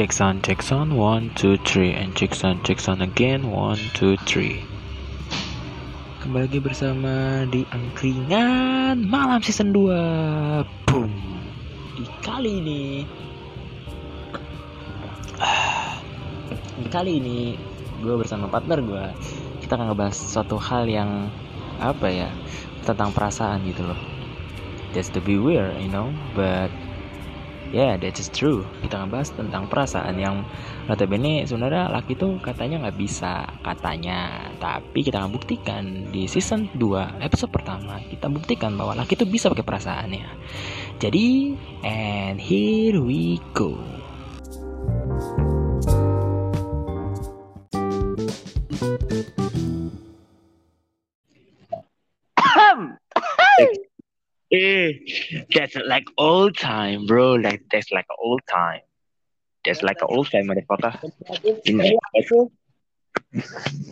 Check sound, check sound, one, two, three, and check sound, check sound again, one, two, three. Kembali lagi bersama di Angkringan Malam Season 2 Boom. Di kali ini. Di kali ini Gue bersama partner gue Kita akan ngebahas suatu hal yang Apa ya Tentang perasaan gitu loh. Just to be weird, you know But yeah, that is true. Kita ngebahas tentang perasaan yang notabene sebenarnya laki tuh katanya nggak bisa katanya, tapi kita akan buktikan di season 2 episode pertama kita buktikan bahwa laki tuh bisa pakai perasaannya. Jadi, and here we go. Eh, that's like old time, bro. Like that's like old time. That's like old time, motherfucker.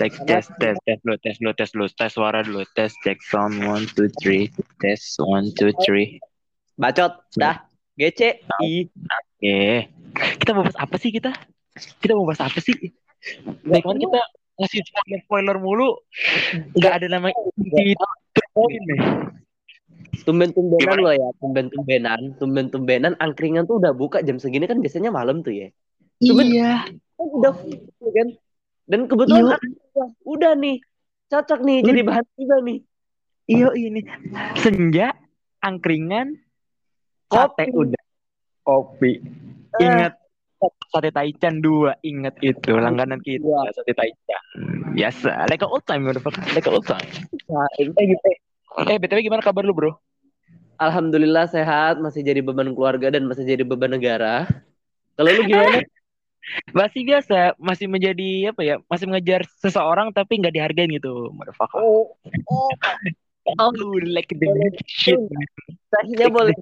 Like test, test, test lo, test lo, test lo, tes suara dulu, tes check sound one two three, test one two three. Bacot, dah. GC, I. Oke, kita mau bahas apa sih kita? Kita mau bahas apa sih? Baik kita ngasih spoiler spoiler mulu, nggak ada nama inti nih. Tumben-tumbenan lo ya, tumben-tumbenan, tumben-tumbenan angkringan tuh udah buka jam segini kan biasanya malam tuh ya. Tumben, iya. Kan udah kan. Dan kebetulan Iya. udah nih cocok nih jadi bahan tiba nih. Iya ini senja angkringan sate Kopi. udah kopi. Eh. Ingat sate taichan dua ingat itu langganan kita Dua. sate taichan biasa like a old time like a old time Nah, eh gitu eh btw gimana kabar lu bro Alhamdulillah sehat, masih jadi beban keluarga dan masih jadi beban negara. Kalau lu gimana? masih biasa masih menjadi apa ya masih mengejar seseorang tapi nggak dihargain gitu motherfucker. Oh, oh, oh like the shit man. tadinya boleh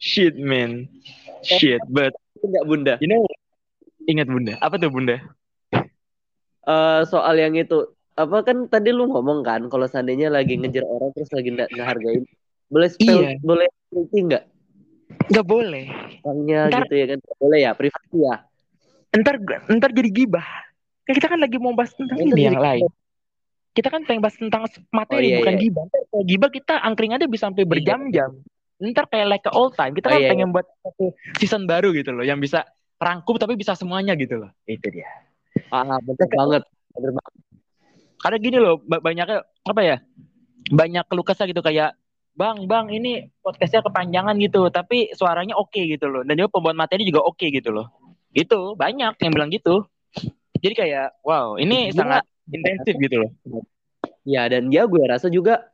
shit. man. Shit but enggak bunda? you know ingat bunda. Apa tuh bunda? Eh soal yang itu. Apa kan tadi lu ngomong kan kalau seandainya lagi ngejar orang terus lagi nggak ngehargain boleh spell Iya. boleh security nggak? Nggak boleh. Orangnya Ntar- gitu ya kan Nggak boleh ya privasi ya. Ntar ntar jadi gibah. Kan kita kan lagi mau bahas tentang Ntar ini yang lain. Kita kan pengen bahas tentang materi Oh, iya, bukan iya. gibah. Ntar kalau gibah kita angkring aja bisa sampai berjam-jam. Ntar kayak like a old time. Kita Oh, kan iya, pengen buat satu season baru gitu loh yang bisa rangkum tapi bisa semuanya gitu loh. Itu dia. Ah bener banget. Bener banget. Karena gini loh ba- banyaknya apa ya banyak keluh kesah gitu. Kayak bang bang ini podcastnya kepanjangan gitu tapi suaranya oke gitu loh. Dan juga pembuat materi juga oke gitu loh. Itu banyak yang bilang gitu. Jadi kayak wow ini Gila. sangat intensif gitu loh. Ya dan ya gue rasa juga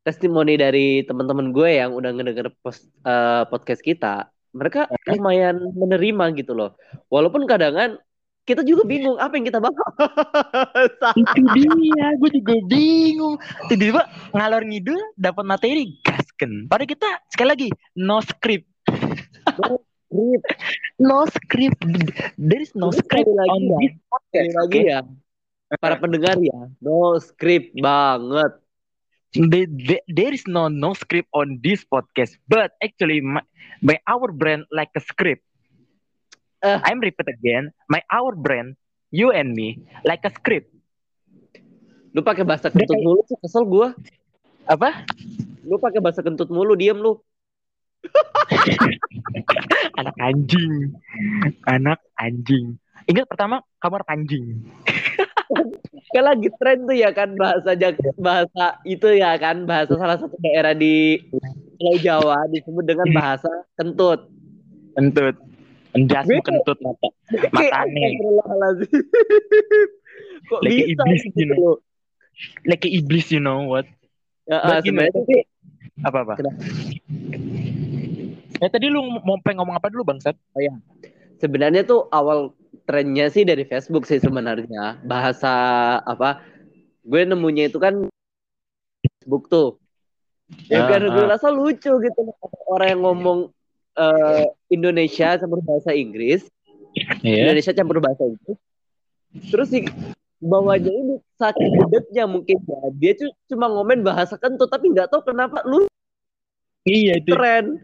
testimoni dari teman-teman gue yang udah ngedenger post, eh, podcast kita mereka lumayan menerima gitu loh. Walaupun kadang kita juga bingung apa yang kita bahas itu dia gue juga bingung. Tiba-tiba ngalor ngidul dapat materi gasken. Padahal kita sekali lagi no script. Rip, no script. There is no script lagi on ya. this podcast lagi oke? ya. Para pendengar ya no script banget. There- there- there is no no script on this podcast, but actually my, my our brand like a script. Eh. I'm repeat again, my our brand, you and me, like a script. lu pakai bahasa kentut mulu sih kesel gue Apa? lu pakai bahasa kentut mulu diem lu Anak anjing, anak anjing. Ingat pertama kamar anjing. kan lagi tren tuh ya kan bahasa bahasa itu ya kan bahasa salah satu daerah di Pulau Jawa disebut dengan bahasa kentut Kentut, endasmu Gue- kentut mata, matane. Kok Like bisa iblis, gitu you know. loh? like iblis, you know what? Ya, gini, sebenarnya apa apa? Ya tadi lu mau pengen ngomong apa dulu bangsat? sebenarnya tuh awal trennya sih dari Facebook sih sebenarnya bahasa apa gue nemunya itu kan Facebook tuh ya kan gue ah. rasa lucu gitu orang yang ngomong eh, Indonesia campur bahasa Inggris. Iya. Indonesia campur bahasa Inggris. Terus si bawahnya ini saking gedetnya mungkin ya dia tuh cuma ngomen bahasa kentut tapi nggak tahu kenapa lu Iya itu keren.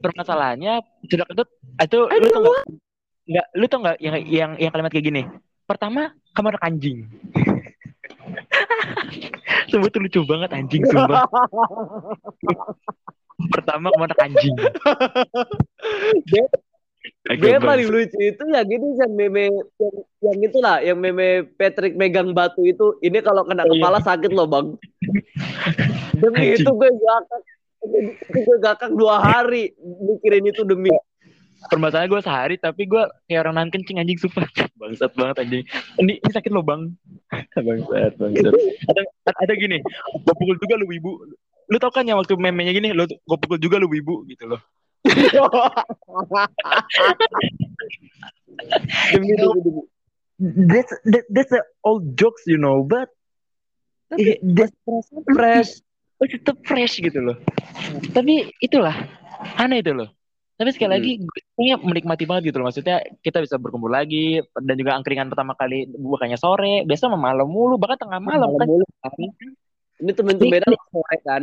Permasalahannya sudah kentut itu I lu tau know nggak? nggak lu tau nggak yang yang yang kalimat kayak gini? Pertama kamu anak anjing. Sumpah tuh lucu banget anjing sumpah pertama kamu anak anjing. Dia, dia paling lucu itu ya gini yang meme yang, yang itulah yang meme Patrick megang batu itu. Ini kalau kena iya. kepala sakit loh bang. Demi Anjing. itu gue gakak. Gue gakak dua hari mikirin itu demi. Permasalahan gue sehari tapi gue kayak orang nahan kencing anjing sumpah. Bangsat banget anjing. Ini, ini sakit lo bang. Bangsat bangsat. Ada ada gini gue pukul juga lu ibu lu tau kan yang waktu memenya gini lu gue pukul juga lu ibu gitu loh. Demi demi demi that's that, that's the old jokes you know but Tapi that's fresh oh, tetap fresh gitu loh. Tapi itulah aneh itu loh. Tapi sekali Hmm. lagi gue menikmati banget gitu loh. Maksudnya kita bisa berkumpul lagi dan juga angkringan pertama kali bukannya sore biasa mah malam mulu bahkan tengah malam kan Malam mulu, Ini temen-temen sore kan.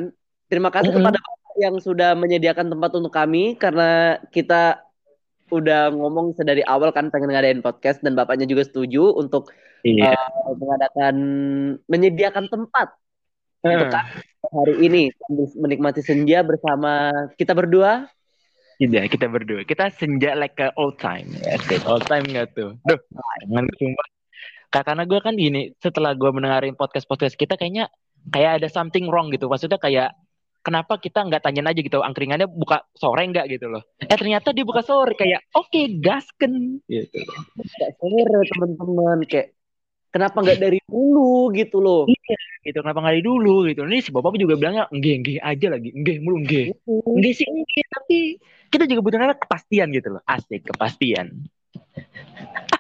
Terima kasih kepada Bapak yang sudah menyediakan tempat untuk kami karena kita udah ngomong sedari awal kan pengen ngadain podcast dan bapaknya juga setuju untuk iya uh, mengadakan menyediakan tempat untuk Heeh. kami hari ini menikmati senja bersama kita berdua. Tidak, kita berdua. Kita senja like a old time. Ya, old time gak tuh? Duh, jangan sumpah. Ka- Karena gue kan gini, setelah gue mendengarin podcast-podcast kita kayaknya kayak ada something wrong gitu. Maksudnya kayak kenapa kita nggak tanyain aja gitu angkringannya buka sore nggak gitu loh. Eh ternyata dia buka sore kayak oke gasken gitu. Sore teman-teman kayak kenapa nggak dari dulu gitu loh. Gitu kenapa nggak dari dulu gitu. Ini si bapak juga bilangnya enggak enggak aja lagi. Enggak mulu enggak. Enggak sih enggak tapi kita juga butuh kepastian gitu loh. Asik kepastian.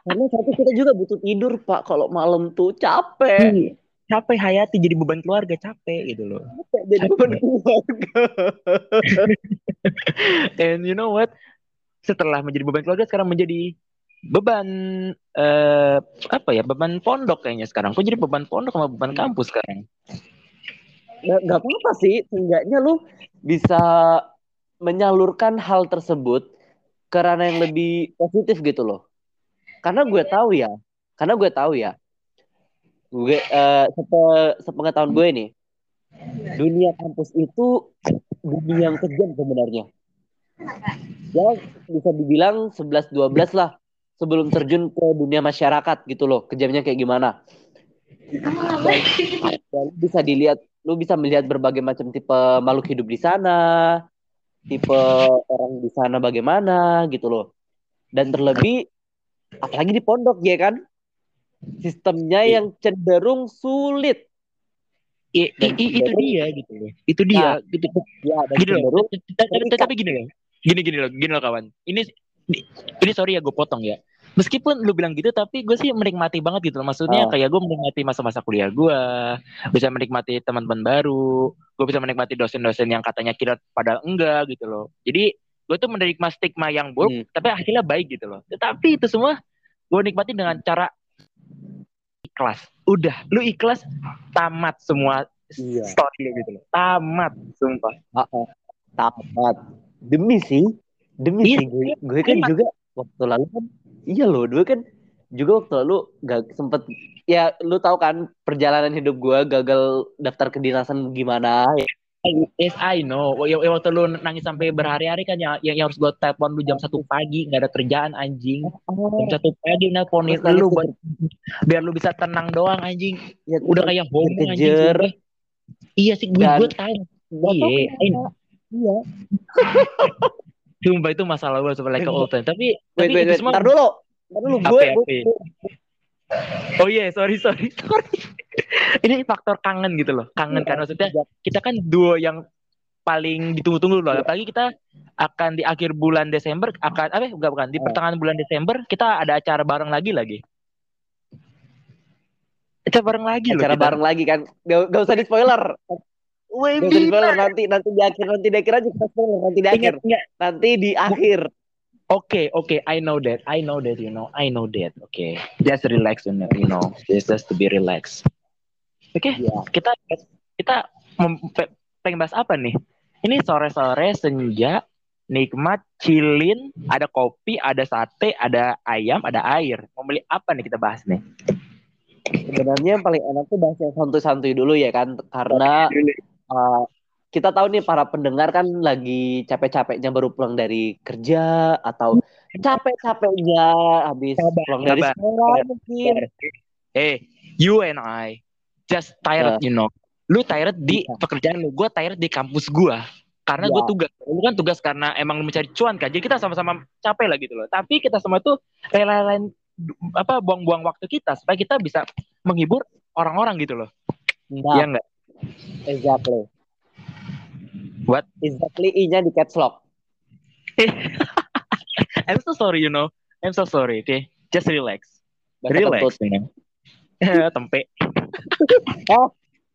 Karena satu kita juga butuh tidur Pak kalau malam tuh capek. Capek Hayati jadi beban keluarga capek gitu loh. Capek jadi beban keluarga. And you know what? Setelah menjadi beban keluarga sekarang menjadi beban eh apa ya? Beban pondok kayaknya sekarang. Kok jadi beban pondok sama beban kampus sekarang? Nggak, nggak apa-apa sih, seenggaknya lu bisa menyalurkan hal tersebut ke ranah yang lebih positif gitu loh. Karena gue tahu ya, karena gue tahu ya, gue eh, sepe, sepengetahuan gue nih, dunia kampus itu dunia yang kejam sebenarnya. Ya bisa dibilang 11-12 lah sebelum terjun ke dunia masyarakat gitu loh, kejamnya kayak gimana. Dan, dan lu bisa dilihat, lu bisa melihat berbagai macam tipe makhluk hidup di sana, tipe orang di sana bagaimana gitu loh. Dan terlebih apalagi di pondok ya kan, sistemnya yang cenderung sulit. I- i- i- itu dia gitu loh. Itu dia gitu. Ya, Gini loh. Tapi, gini loh. Gini gini loh, gini loh kawan. Ini ini sorry ya gue potong ya. Meskipun lu bilang gitu, tapi gue sih menikmati banget gitu loh. Maksudnya Ah. kayak gue menikmati masa-masa kuliah gue, bisa menikmati teman-teman baru, gue bisa menikmati dosen-dosen yang katanya kira padahal enggak gitu loh. Jadi gue tuh menerima stigma yang buruk, Hmm. tapi hasilnya baik gitu loh. Tetapi itu semua gue nikmati dengan cara ikhlas. Udah, lu ikhlas, tamat semua Iya. story lu gitu loh. Tamat, sumpah. Ah, ah. tamat. Demi sih, demi Iya, sih gue, gue kan iya. juga waktu lalu kan, iya loh, gue kan juga waktu lalu gak sempet ya lu tahu kan perjalanan hidup gue gagal daftar kedinasan gimana ya Yes, I know. Ya, ya waktu lu nangis sampai berhari-hari kan yang, yang, yang harus gue telepon lu jam satu pagi nggak ada kerjaan anjing. Jam satu pagi nelponin lu buat biar lu bisa tenang doang anjing. ya, Udah kayak homo anjing. Iya sih, gue gue tahu. Iya, iya Sumpah itu masalah gue sebenarnya like old time. Tapi wait tapi wait wait semua ntar dulu ntar dulu gue, ya, ya? Oh iya, sorry sorry sorry. Ini faktor kangen gitu loh. Kangen kan maksudnya kita kan duo yang paling ditunggu-tunggu loh. Apalagi kita akan di akhir bulan Desember akan apa bukan bukan di Oh. pertengahan bulan Desember kita ada acara bareng lagi lagi. Acara bareng lagi loh. acara bareng lagi kan gak, gak usah di spoiler Wih, gak usah di spoiler nanti nanti di akhir nanti di akhir aja kita spoiler nanti di akhir Ingat, nanti di akhir Oke, oke, I know that. I know that, you know. I know that. Oke. Just relax, you know. You know. Just, just to be relaxed. Oke. Iya. Kita kita pe- pengen bahas apa nih? Ini sore-sore senja nikmat, chillin, ada kopi, ada sate, ada ayam, ada air. Mau beli apa nih kita bahas nih? Sebenarnya yang paling enak tuh bahas yang santuy-santuy dulu ya kan, karena uh, kita tahu nih para pendengar kan lagi capek-capeknya baru pulang dari kerja atau capek-capeknya habis Sabar, pulang dari sekolah mungkin. Hey, you and I just tired, Uh. you know. Lu tired di Iya. pekerjaan lu, gue tired di kampus gue. Karena gue Ya. tugas, lu kan tugas karena emang lu mencari cuan kan. Jadi kita sama-sama capek lah gitu loh. Tapi kita semua tuh rela-relain apa buang-buang waktu kita supaya kita bisa menghibur orang-orang gitu loh. Nah, Iya enggak? exactly. What? Exactly I-nya di caps lock. I'm so sorry, you know. I'm so sorry, okay? Just relax. Bahasa relax, kentut. you know. Tempe. Oh.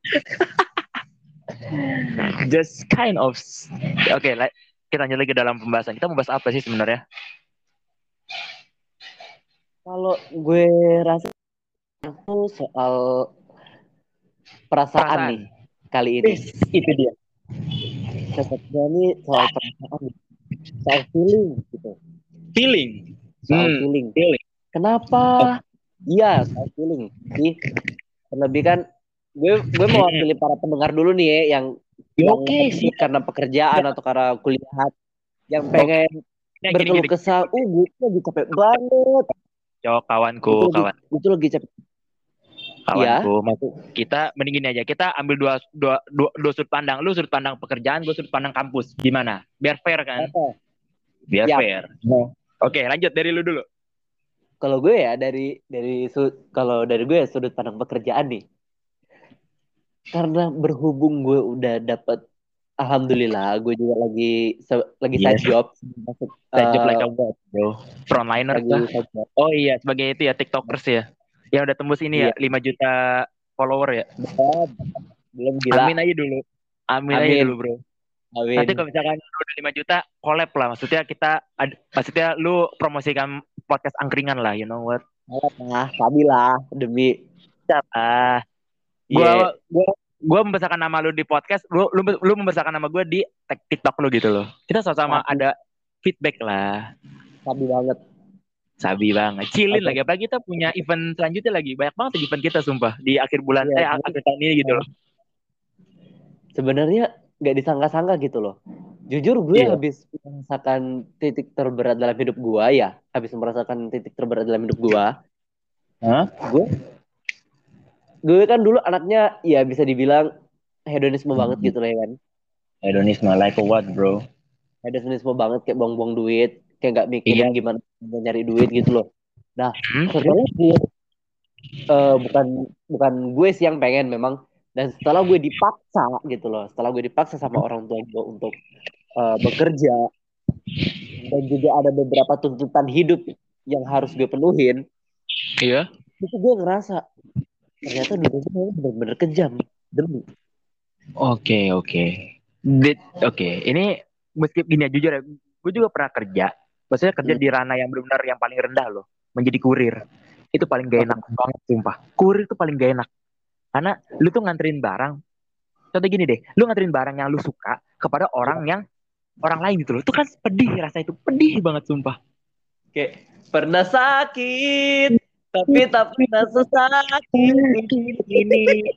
Just kind of Oke, like, kita lanjut lagi dalam pembahasan. Kita mau bahas apa sih sebenarnya? Kalau gue rasa itu soal perasaan, Perasaan. nih kali ini. Itu dia. Cocoknya nih soal perasaan, soal feeling gitu, Feeling. soal Hmm, feeling. feeling. Kenapa? Iya, soal feeling. Sih, terlebih kan gue gue mau wakili para pendengar dulu nih ya yang Hmm. Oke sih. karena pekerjaan atau karena kuliah yang pengen gini, berkeluh kesah, uh gue lagi capek banget, Cok, kawanku, Itu lagi- kawan, gue tuh lagi capek. Iya. kawanku. Maksud kita mending gini aja. Kita ambil dua, dua, dua, dua sudut pandang. Lu sudut pandang pekerjaan, gue sudut pandang kampus. Gimana? Biar fair kan? Apa? Biar Siap. fair. Oke, lanjut dari lu dulu. Kalau gue ya dari dari kalau dari gue ya sudut pandang pekerjaan nih. Karena berhubung gue udah dapet Alhamdulillah, gue juga lagi se- lagi side Yes. job, masuk Saya job eh, like a what, bro. Frontliner lagi side. Oh iya, sebagai itu ya TikTokers ya. Yang udah tembus ini Iya. ya 5 juta follower ya. Belum, belum gila. Amin aja dulu. Amin, aja Amin. dulu, Bro. Amin. Nanti kalau misalkan lu udah 5 juta, collab lah. Maksudnya kita ad- maksudnya lu promosikan podcast angkringan lah, you know what? Nah, kami lah demi Ah, Iya. gua gua gua membesarkan nama lu di podcast, lu lu, lu membesarkan nama gua di TikTok lu gitu loh. Kita sama-sama ada feedback lah. kami banget. Sabi banget. Chillin Oke. lagi apalagi kita punya event selanjutnya lagi. Banyak banget event kita sumpah di akhir bulan Iya, eh akhir tahun ini gitu loh. Sebenarnya nggak disangka-sangka gitu loh. Jujur gue Iya. habis merasakan titik terberat dalam hidup gue ya, habis merasakan titik terberat dalam hidup gue. Hah? gue gue kan dulu anaknya ya bisa dibilang hedonisme Hmm. banget gitu lah ya kan Hedonisme like what, bro? hedonisme banget kayak buang-buang duit kayak nggak mikirin Iya. gimana nyari duit gitu loh nah Hmm? setelah gue eh, bukan bukan gue sih yang pengen memang dan setelah gue dipaksa gitu loh setelah gue dipaksa sama orang tua gue untuk eh, bekerja dan juga ada beberapa tuntutan hidup yang harus gue penuhin Iya. itu gue ngerasa ternyata dirinya bener-bener kejam demi Oke, oke. Dit- Oke, ini meski gini ya, jujur ya, gue juga pernah kerja. Maksudnya kerja Hmm. di ranah yang benar-benar yang paling rendah loh, menjadi kurir. Itu paling gak enak banget, sumpah. Kurir itu paling gak enak. Karena lu tuh nganterin barang. Contoh gini deh, lu nganterin barang yang lu suka kepada orang yang orang lain gitu loh. Itu kan pedih rasa itu, pedih banget sumpah. kayak pernah sakit tapi tak pernah sesakit ini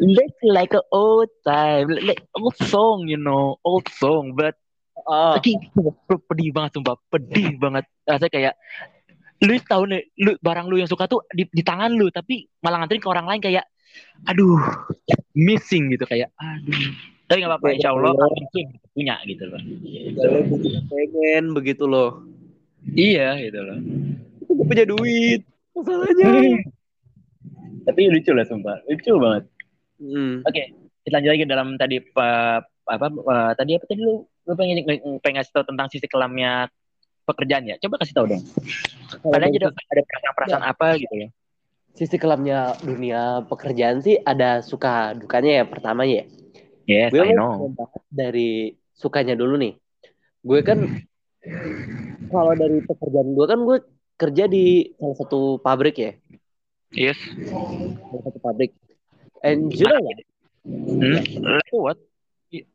That's like a old time, like old song, you know, old song, but Tapi pedih banget sumpah, pedih banget. Rasanya kayak lu tahu nih, lu barang lu yang suka tuh di, di tangan lu, tapi malah nganterin ke orang lain kayak, aduh, missing gitu kayak, aduh. Tapi nggak apa-apa, insya Allah langsung punya gitu loh. pengen begitu loh Iya gitu loh. gue punya duit masalahnya Tapi lucu lah sumpah, lucu banget. hmm. Oke, kita lanjut lagi dalam tadi pa- apa eh, tadi apa tadi lu lu pengen pengen ngasih tahu tentang sisi kelamnya pekerjaan ya? Coba kasih tahu dong. Ada aja ada perasaan-perasaan apa gitu ya? sisi kelamnya dunia pekerjaan sih ada suka dukanya ya pertama ya Yes, gue I know. dari sukanya dulu nih gue kan kalau dari pekerjaan gue kan gue kerja di salah satu pabrik ya Yes. salah satu pabrik and you know what? Hmm? What?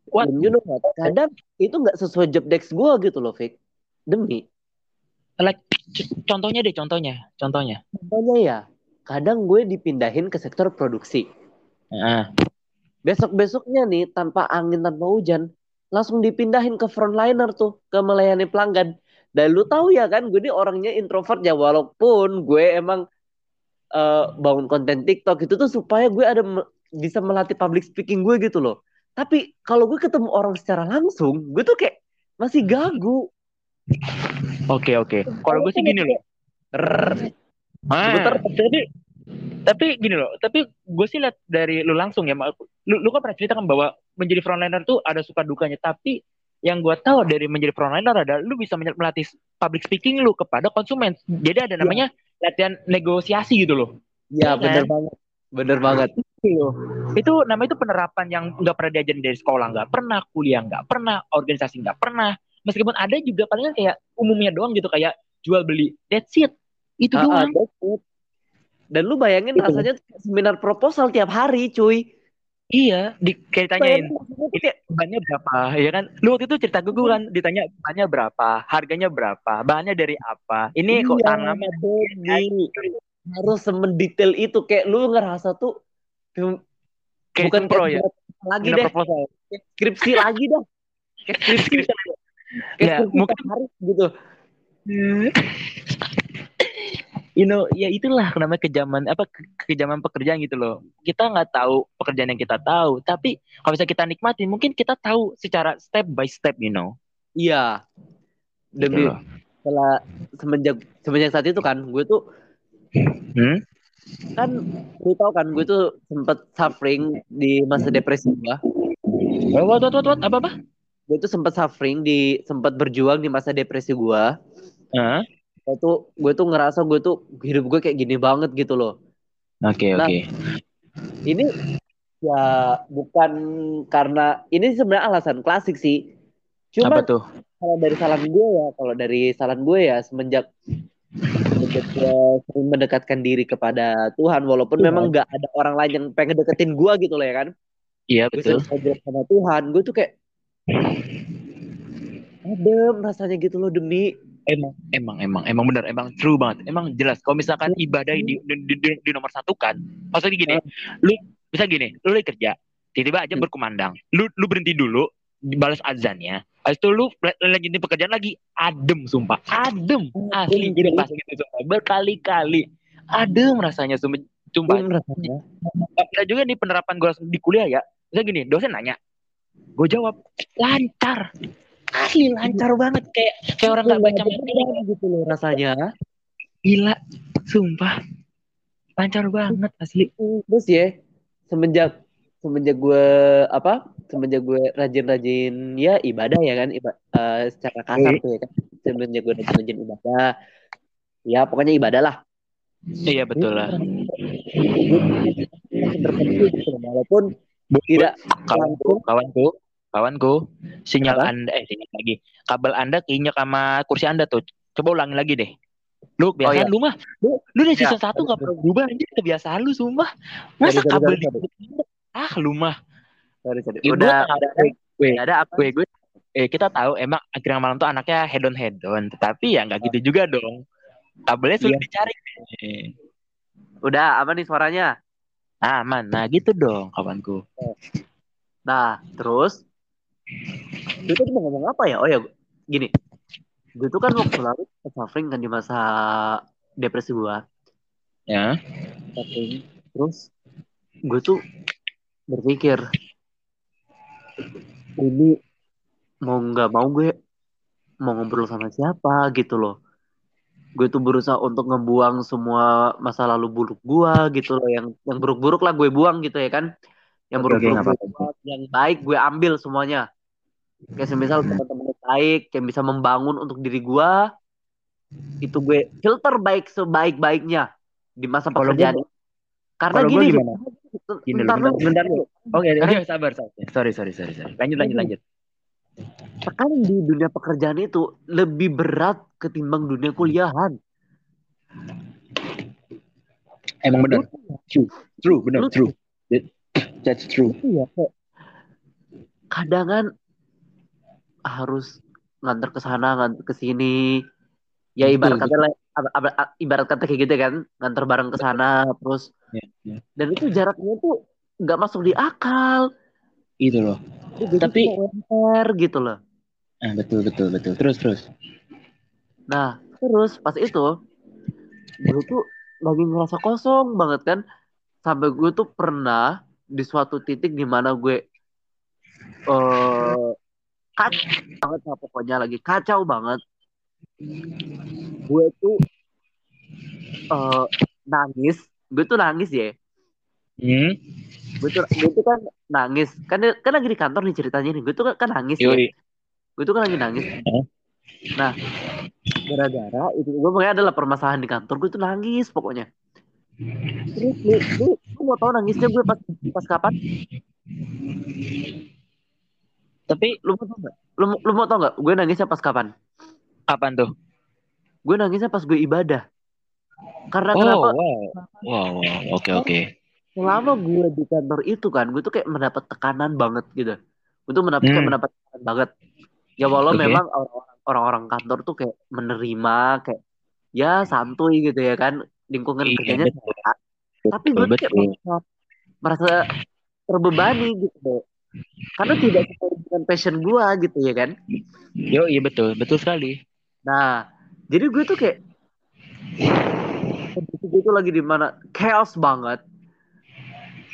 What? You know what? Kadang itu nggak sesuai job desk gue gitu loh, Fik. Demi. Like contohnya deh, contohnya, contohnya. Contohnya ya, kadang gue dipindahin ke sektor produksi. Heeh. Besok-besoknya nih, tanpa angin, tanpa hujan, langsung dipindahin ke frontliner tuh, ke melayani pelanggan. Dan lu tahu ya kan, gue ini orangnya introvert ya, walaupun gue emang eh, bangun konten TikTok itu tuh supaya gue ada me- bisa melatih public speaking gue gitu loh. Tapi kalau gue ketemu orang secara langsung, gue tuh kayak masih gagu. Oke, oke. Kalau gue sih gini loh. Ah, Sebentar. Tapi gini loh, tapi gue sih lihat dari lu langsung ya, lu, lu kan pernah cerita kan bahwa menjadi frontliner tuh ada suka dukanya, tapi yang gue tahu dari menjadi frontliner adalah lu bisa melatih public speaking lu kepada konsumen. Jadi ada namanya latihan negosiasi gitu loh. Ya Iya bener kan? banget, bener banget. Gitu. Itu namanya itu penerapan yang nggak pernah diajarin dari sekolah, nggak pernah kuliah, nggak pernah organisasi, nggak pernah. Meskipun ada juga palingan kayak umumnya doang gitu kayak jual beli. That's it. Itu ah, doang. that's it. Dan lu bayangin Gitu. rasanya seminar proposal tiap hari, cuy. Iya, di kayak ditanyain bahannya berapa? Ya kan? Lu waktu itu cerita gue kan ditanya bahannya berapa? Harganya berapa? Bahannya dari apa? Ini kok Iya, tanaman Bobby. harus semendetail itu. Kayak lu ngerasa tuh kayak bukan pro ya? lagi deh, proposal. Skripsi lagi dah. Kayak skripsi, Skripsi. kayak Ya, skripsi mungkin- hari gitu. you know ya itulah namanya kejaman apa ke- kejaman pekerjaan gitu loh kita nggak tahu pekerjaan yang kita tahu tapi kalau bisa kita nikmati mungkin kita tahu secara step by step you know Iya. Gitu Demi loh. setelah semenjak semenjak saat itu kan gue tuh hmm? kan lu tau kan gue tuh sempet suffering di masa depresi gue. what, what, what, what? apa apa Gue tuh sempet suffering di sempat berjuang di masa depresi gue. Hah? Gue tuh gue tuh ngerasa gue tuh hidup gue kayak gini banget gitu loh. oke Nah, oke Ini ya bukan karena ini sebenarnya alasan klasik sih. Cuma apa tuh kalau dari saran gue ya, kalau dari saran gue ya semenjak semenjak gue sering mendekatkan diri kepada Tuhan, walaupun Tuhan. memang nggak ada orang lain yang pengen deketin gue gitu loh ya kan. iya Gue betul ngobrol sama Tuhan, gue tuh kayak adem rasanya gitu loh demi emang emang emang emang benar emang true banget emang jelas. Kalau misalkan ibadah di di, di, di, nomor satu kan maksudnya gini lu bisa gini lu lagi kerja tiba-tiba aja Hmm. berkumandang lu lu berhenti dulu balas azannya habis itu lu la- lanjutin pekerjaan lagi adem sumpah adem asli gue udah pas gitu sumpah berkali-kali adem rasanya sumpah sumpah. Rasanya. Ada juga nih penerapan gue di kuliah ya misalnya gini dosen nanya gue jawab lancar asli lancar banget kayak kayak orang nggak baca materi gitu loh rasanya. Gila, sumpah. Lancar banget asli. Terus ya semenjak semenjak gue apa? Semenjak gue rajin-rajin ya ibadah ya kan, iba, eh, secara kasar Iya. tuh ya kan. Semenjak gue rajin-rajin ibadah, ya pokoknya ibadah lah. Iya betul lah. Gitu walaupun tidak Kawanku, kawanku, kawanku, sinyal Apa? anda eh sinyal lagi. Kabel anda keinjak sama kursi anda tuh. Coba ulangi lagi deh. Lu biasa iya. lu mah, lu, lu dari Ya, season satu sorry, nggak pernah berubah anjir kebiasaan lu sumpah. Masa Sorry, sorry, kabel sorry, di ah lu mah. sorry, sorry. Ibu Udah, ada, gue, ada apa? gue, gue, eh kita tahu emang akhirnya malam tuh anaknya head on head on, tetapi ya nggak gitu juga dong. Kabelnya sulit Iya. dicari. Udah, apa nih suaranya? Aman, nah gitu dong kawanku. Nah, terus gue tadi mau ngomong apa ya? Oh ya, gini. Gue tuh kan waktu lalu suffering kan di masa depresi gue. Ya. Suffering. Terus gue tuh berpikir ini mau nggak mau gue mau ngobrol sama siapa gitu loh. Gue tuh berusaha untuk ngebuang semua masa lalu buruk gue gitu loh. Yang yang buruk-buruk lah gue buang gitu ya kan. Yang buruk-buruk yang baik gue ambil semuanya. Kayak semisal teman-teman yang baik yang bisa membangun untuk diri gue itu gue filter baik sebaik-baiknya di masa Kalau pekerjaan. gue- Karena gini, gimana? Gini bentar bentar, bentar dulu. Oke, oke, sabar, sabar. Sorry, sorry, sorry, sorry. Lanjut, lanjut, lanjut. Sekarang di dunia pekerjaan itu lebih berat ketimbang dunia kuliahan. Emang benar. True, true, benar, true. That- That's true. Iya, kayak kadang kan harus nganter ke sana nganter ke sini ya ibarat kata ibarat kata kayak gitu kan nganter bareng ke sana terus Ya, ya. dan itu jaraknya tuh nggak masuk di akal Itu loh. Jadi Tapi- UMR gitu loh Ah, betul betul betul. Terus terus. nah terus pas itu gue tuh lagi ngerasa kosong banget kan sampai gue tuh pernah di suatu titik di mana gue eh kacau banget lah pokoknya lagi kacau banget. Gue tuh eh nangis. Gue tuh nangis ya. Hmm. gue tuh gue tuh kan nangis. Kan kan lagi di kantor nih ceritanya nih. Gue tuh kan, kan nangis ya. Gue tuh kan lagi nangis. Nah gara-gara itu gue makanya adalah permasalahan di kantor. Gue tuh nangis pokoknya. Terus lu, lu, lu mau tau nangisnya gue pas pas kapan Tapi lu mau tau nggak lu, lu mau tau nggak gue nangisnya pas kapan kapan tuh? gue nangisnya pas gue ibadah karena Oh, kenapa wow. Wow, wow. Oke, oke. selama gue di kantor itu kan gue tuh kayak mendapat tekanan banget gitu gue tuh mendapat Hmm. mendapat tekanan banget ya walau Oke. memang orang-orang kantor tuh kayak menerima kayak ya santuy gitu ya kan lingkungan Iya, kerjanya betul. tapi gue tuh kayak merasa terbebani gitu karena tidak sesuai dengan passion gue gitu ya kan Yo, iya betul, betul sekali. Nah, jadi gue tuh kayak gue tuh lagi di mana chaos banget.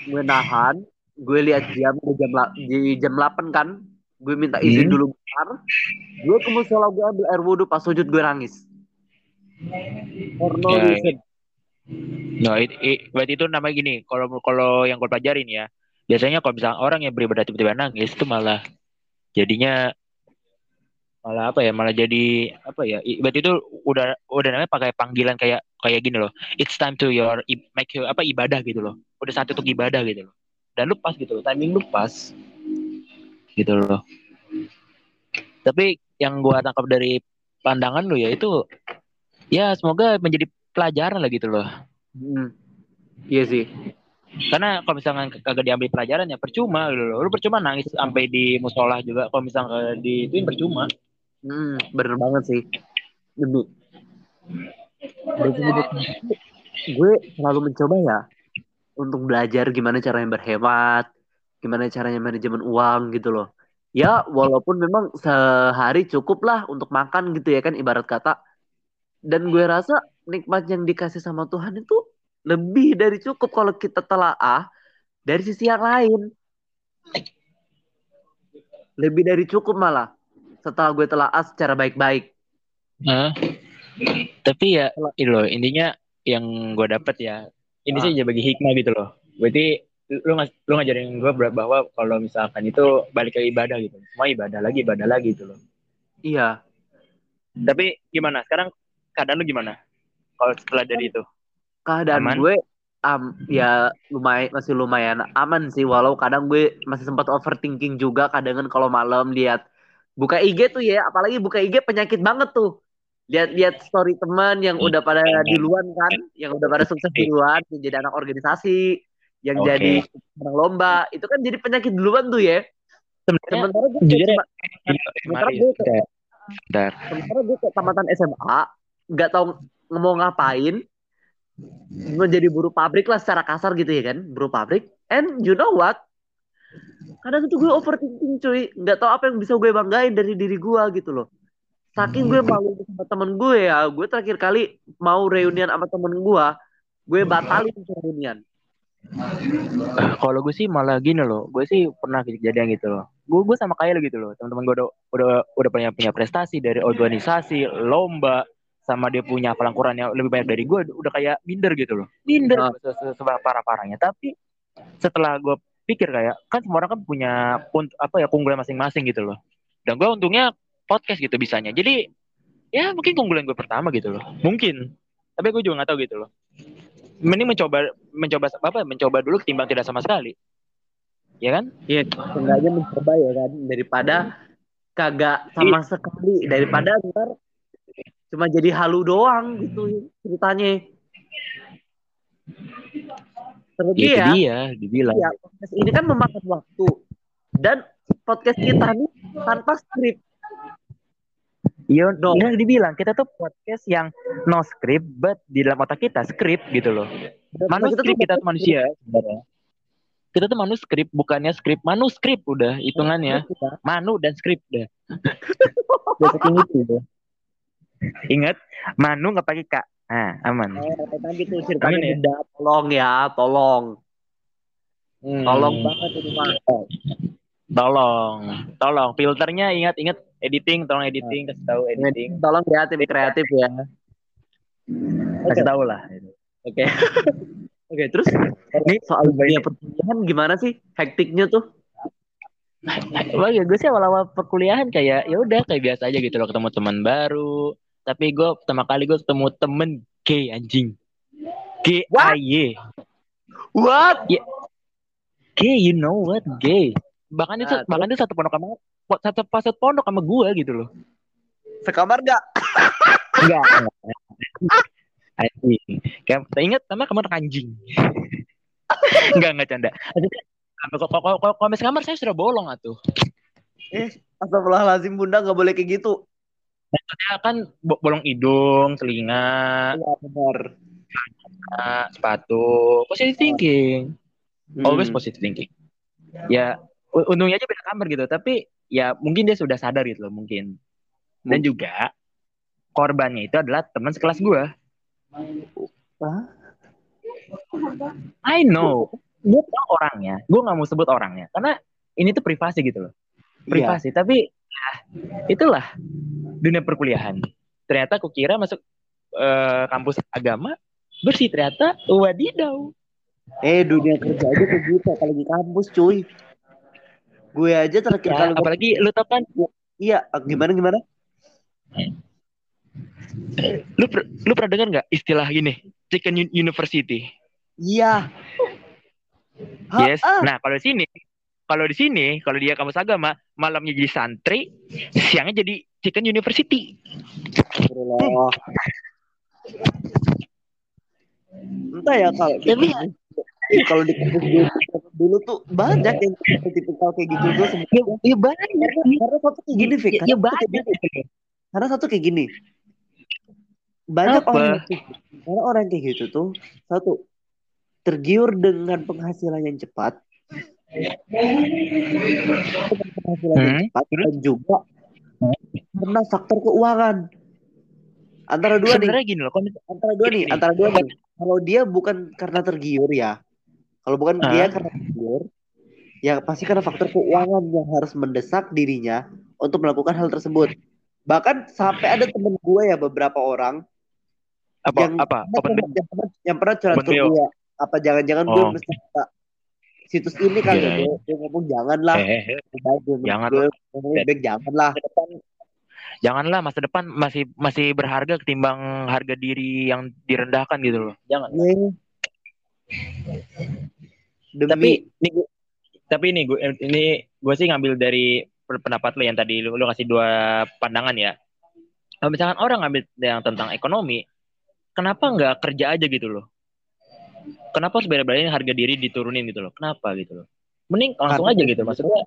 Gue nahan, gue lihat jam di jam di jam 8 kan. Gue minta izin Hmm. dulu bentar. Gue ke musola gue ambil air wudhu pas sujud gue nangis. For no Ya, reason. No, it, it- berarti itu namanya gini. Kalau kalau yang gue pelajarin ya, biasanya kalau misalnya orang yang beribadah tiba-tiba nangis itu malah jadinya malah apa ya? Malah jadi apa ya? i- Berarti itu udah udah namanya pakai panggilan kayak kayak gini loh. It's time to your make you apa ibadah gitu loh. Udah saat untuk ibadah gitu loh. Dan lu pas gitu loh. Timing lu pas. Gitu loh. Tapi yang gua tangkap dari pandangan lu ya itu ya semoga menjadi pelajaran lah gitu loh. Hmm. Iya sih. Karena kalau misalkan kagak diambil pelajaran ya percuma loh. Lu percuma nangis sampai di musola juga kalau misalkan di ituin percuma. Hmm, bener banget sih. Itu, gue selalu mencoba ya untuk belajar gimana caranya berhemat, gimana caranya manajemen uang gitu loh. Ya, walaupun memang sehari cukup lah untuk makan gitu ya kan ibarat kata. Dan gue rasa nikmat yang dikasih sama Tuhan itu lebih dari cukup kalau kita telaah dari sisi yang lain. Lebih dari cukup malah setelah gue telaah secara baik-baik. Hah? Tapi ya itu loh intinya yang gue dapet ya ini Ah. sih aja bagi hikmah gitu loh. Berarti lu lu ngajarin gue bahwa kalau misalkan itu balik ke ibadah gitu. Semua ibadah lagi ibadah lagi gitu loh. Iya, Tapi gimana? Sekarang keadaan lu gimana? Kalau setelah dari itu? Keadaan Aman? gue am ya lumayan masih lumayan aman sih walau kadang gue masih sempat overthinking juga kadang kan kalau malam lihat buka IG tuh ya apalagi buka IG penyakit banget tuh lihat-lihat story teman yang udah pada duluan kan yang udah pada sukses duluan yang jadi anak organisasi yang Oke. jadi menang lomba itu kan jadi penyakit duluan tuh ya sementara gue jujur ya, cuma sementara gue kayak Bentar. sementara gue kayak tamatan SMA nggak tahu mau ngapain mau jadi buruh pabrik lah secara kasar gitu ya kan? Buruh pabrik. And you know what? Kadang itu gue overthinking cuy. Nggak tahu apa yang bisa gue banggain dari diri gue gitu loh. Saking gue malu sama temen gue ya gue terakhir kali mau reunian sama temen gue gue batalin reunian. Kalau gue sih malah gini loh, gue sih pernah kejadian gitu loh. Gue gue sama kayak lo gitu loh, teman-teman gue udah udah udah punya punya prestasi dari organisasi, lomba, sama dia punya hafalan Quran yang lebih banyak dari gue, udah kayak minder gitu loh, minder Ah. se- se- separah parahnya. Tapi setelah gue pikir kayak kan semua orang kan punya pun- apa ya keunggulan masing-masing gitu loh. Dan gue untungnya podcast gitu bisanya. Jadi ya mungkin keunggulan gue pertama gitu loh, mungkin. Tapi gue juga nggak tahu gitu loh mending mencoba mencoba apa mencoba dulu ketimbang tidak sama sekali ya kan Iya, seenggaknya mencoba ya kan daripada kagak sama sekali daripada ntar cuma jadi halu doang gitu ceritanya. Terlebih ya ya, dia dibilang ya ini kan memakan waktu dan podcast kita nih tanpa skrip. Iya, No. no. dibilang kita tuh podcast yang no script, but di dalam otak kita script gitu loh. Manuskrip kita tuh manusia sebenarnya. Kita tuh manuskrip, bukannya skrip. Manuskrip udah hitungannya. Manu dan skrip udah. Saking itu udah. Ingat, Manu nggak pakai kak. Nah, aman. Eh, Nanti tuh Aman ceritanya ya? beda. Tolong ya, tolong. Hmm. Tolong banget ini mah. Tolong, tolong. Filternya ingat-ingat editing, tolong editing, kasih tahu editing. Tolong ya tim kreatif ya. Kasih tahu lah. Oke. Oke, terus Ini soal dunia perkuliahan gimana sih hektiknya tuh? Wah ya gue sih awal-awal perkuliahan kayak ya udah kayak biasa aja gitu loh ketemu teman baru. Tapi gue pertama kali gue ketemu temen gay anjing. G A Y. What? Gay, you know what? Gay. Bahkan itu Nah, bahkan itu satu pondok sama satu satu pondok sama gue gitu loh. Sekamar gak? Enggak. Anjing. Kayak ingat sama kamar anjing. enggak enggak canda. Kalau kalau kamar saya sudah bolong atuh. Eh, astagfirullahaladzim bunda gak boleh kayak gitu. Ya kan bo- bolong hidung, telinga, Iya benar. sepatu. Positive thinking. Always Hmm. positive thinking. Ya untungnya aja beda kamar gitu, tapi ya mungkin dia sudah sadar gitu loh mungkin. Dan Mungkin. juga korbannya itu adalah teman sekelas gua. Hah? I know. Gue tau orangnya. Gue nggak mau sebut orangnya karena ini tuh privasi gitu loh. Iya. Privasi. Tapi ya, itulah dunia perkuliahan. Ternyata aku kira masuk eh, kampus agama bersih ternyata wadidaw. Eh dunia kerja aja kayak gitu apalagi kampus cuy. Gue aja terakhir Ya, kali apalagi lu tau kan iya gimana gimana? lu per- lu pernah dengar nggak istilah gini chicken Un- university Iya. Yes ah. nah kalau di sini kalau di sini kalau dia kampus agama malamnya jadi santri siangnya jadi chicken university Astagfirullah. Entah ya kalau Tapi kalau di kampus gue dulu tuh banyak yang tipikal kayak gitu tuh ya, sebenarnya. ya banyak Karena satu kayak gini, Fik. ya, Karena ya satu kayak banyak gini. Karena satu kayak gini. Banyak Apa? orang gitu. Karena orang kayak gitu tuh satu tergiur dengan penghasilan yang cepat. Hmm, dan juga karena faktor keuangan. Antara dua nih, sebenarnya gini loh antara dua nih, Gini. antara dua nih. Kalau dia bukan karena tergiur ya, kalau bukan Ah. dia karena tergiur, ya pasti karena faktor keuangan yang harus mendesak dirinya untuk melakukan hal tersebut. Bahkan sampai ada temen gue ya beberapa orang apa yang apa pernah, yang pernah, yang pernah curhat ke gue. Apa jangan-jangan gue Oh. mesti buka situs ini kali Iya, ya? Gue Dia ngomong janganlah. eh, eh, gue- Jangan baik janganlah. masa depan janganlah masa depan masih masih berharga ketimbang harga diri yang direndahkan gitu loh jangan Iya. Demi tapi ini gua, tapi ini gue ini gue sih ngambil dari pendapat lo yang tadi lu, lu kasih dua pandangan ya kalau misalkan orang ngambil yang tentang ekonomi kenapa nggak kerja aja gitu loh kenapa harus beda-bedain harga diri diturunin gitu loh? Kenapa gitu loh? Mending langsung Karena- aja gitu maksudnya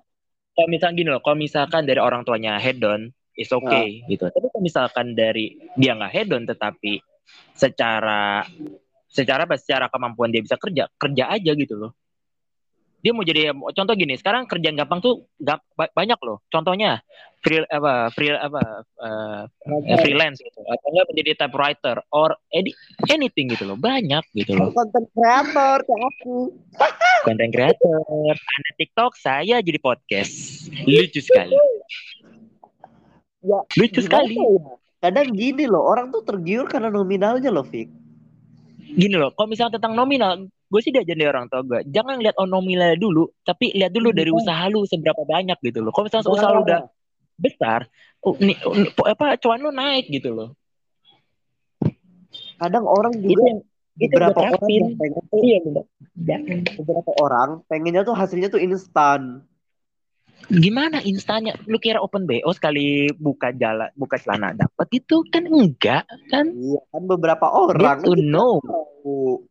kalau misalkan gini loh kalau misalkan dari orang tuanya hedon is okay gitu. Tapi kalau misalkan dari dia nggak hedon tetapi secara secara apa? Secara kemampuan dia bisa kerja kerja aja gitu loh dia mau jadi contoh gini sekarang kerjaan gampang tuh gak, banyak loh. Contohnya free apa free apa eh, eh, freelance gitu. Atau enggak menjadi typewriter or edit anything gitu loh. Banyak gitu loh. Konten kreator kayak aku. konten creator ada TikTok saya jadi podcast. Lucu sekali. Ya, lucu sekali. ya? Kadang gini loh, orang tuh tergiur karena nominalnya loh, Fik. gini loh kalau misalnya tentang nominal gue sih diajarin dari orang tua gue jangan lihat nominalnya dulu tapi lihat dulu dari usaha lu seberapa banyak gitu loh. Kalau misalnya usaha lu udah besar nih, apa cuan lu naik gitu loh. Kadang orang itu juga yang itu beberapa orang yang pengen tuh iya Jangan. beberapa orang pengennya tuh hasilnya tuh instan. gimana instannya? Lu kira open bo sekali buka jalan buka celana dapat itu kan enggak kan? Iya, kan beberapa orang Get to know. tahu.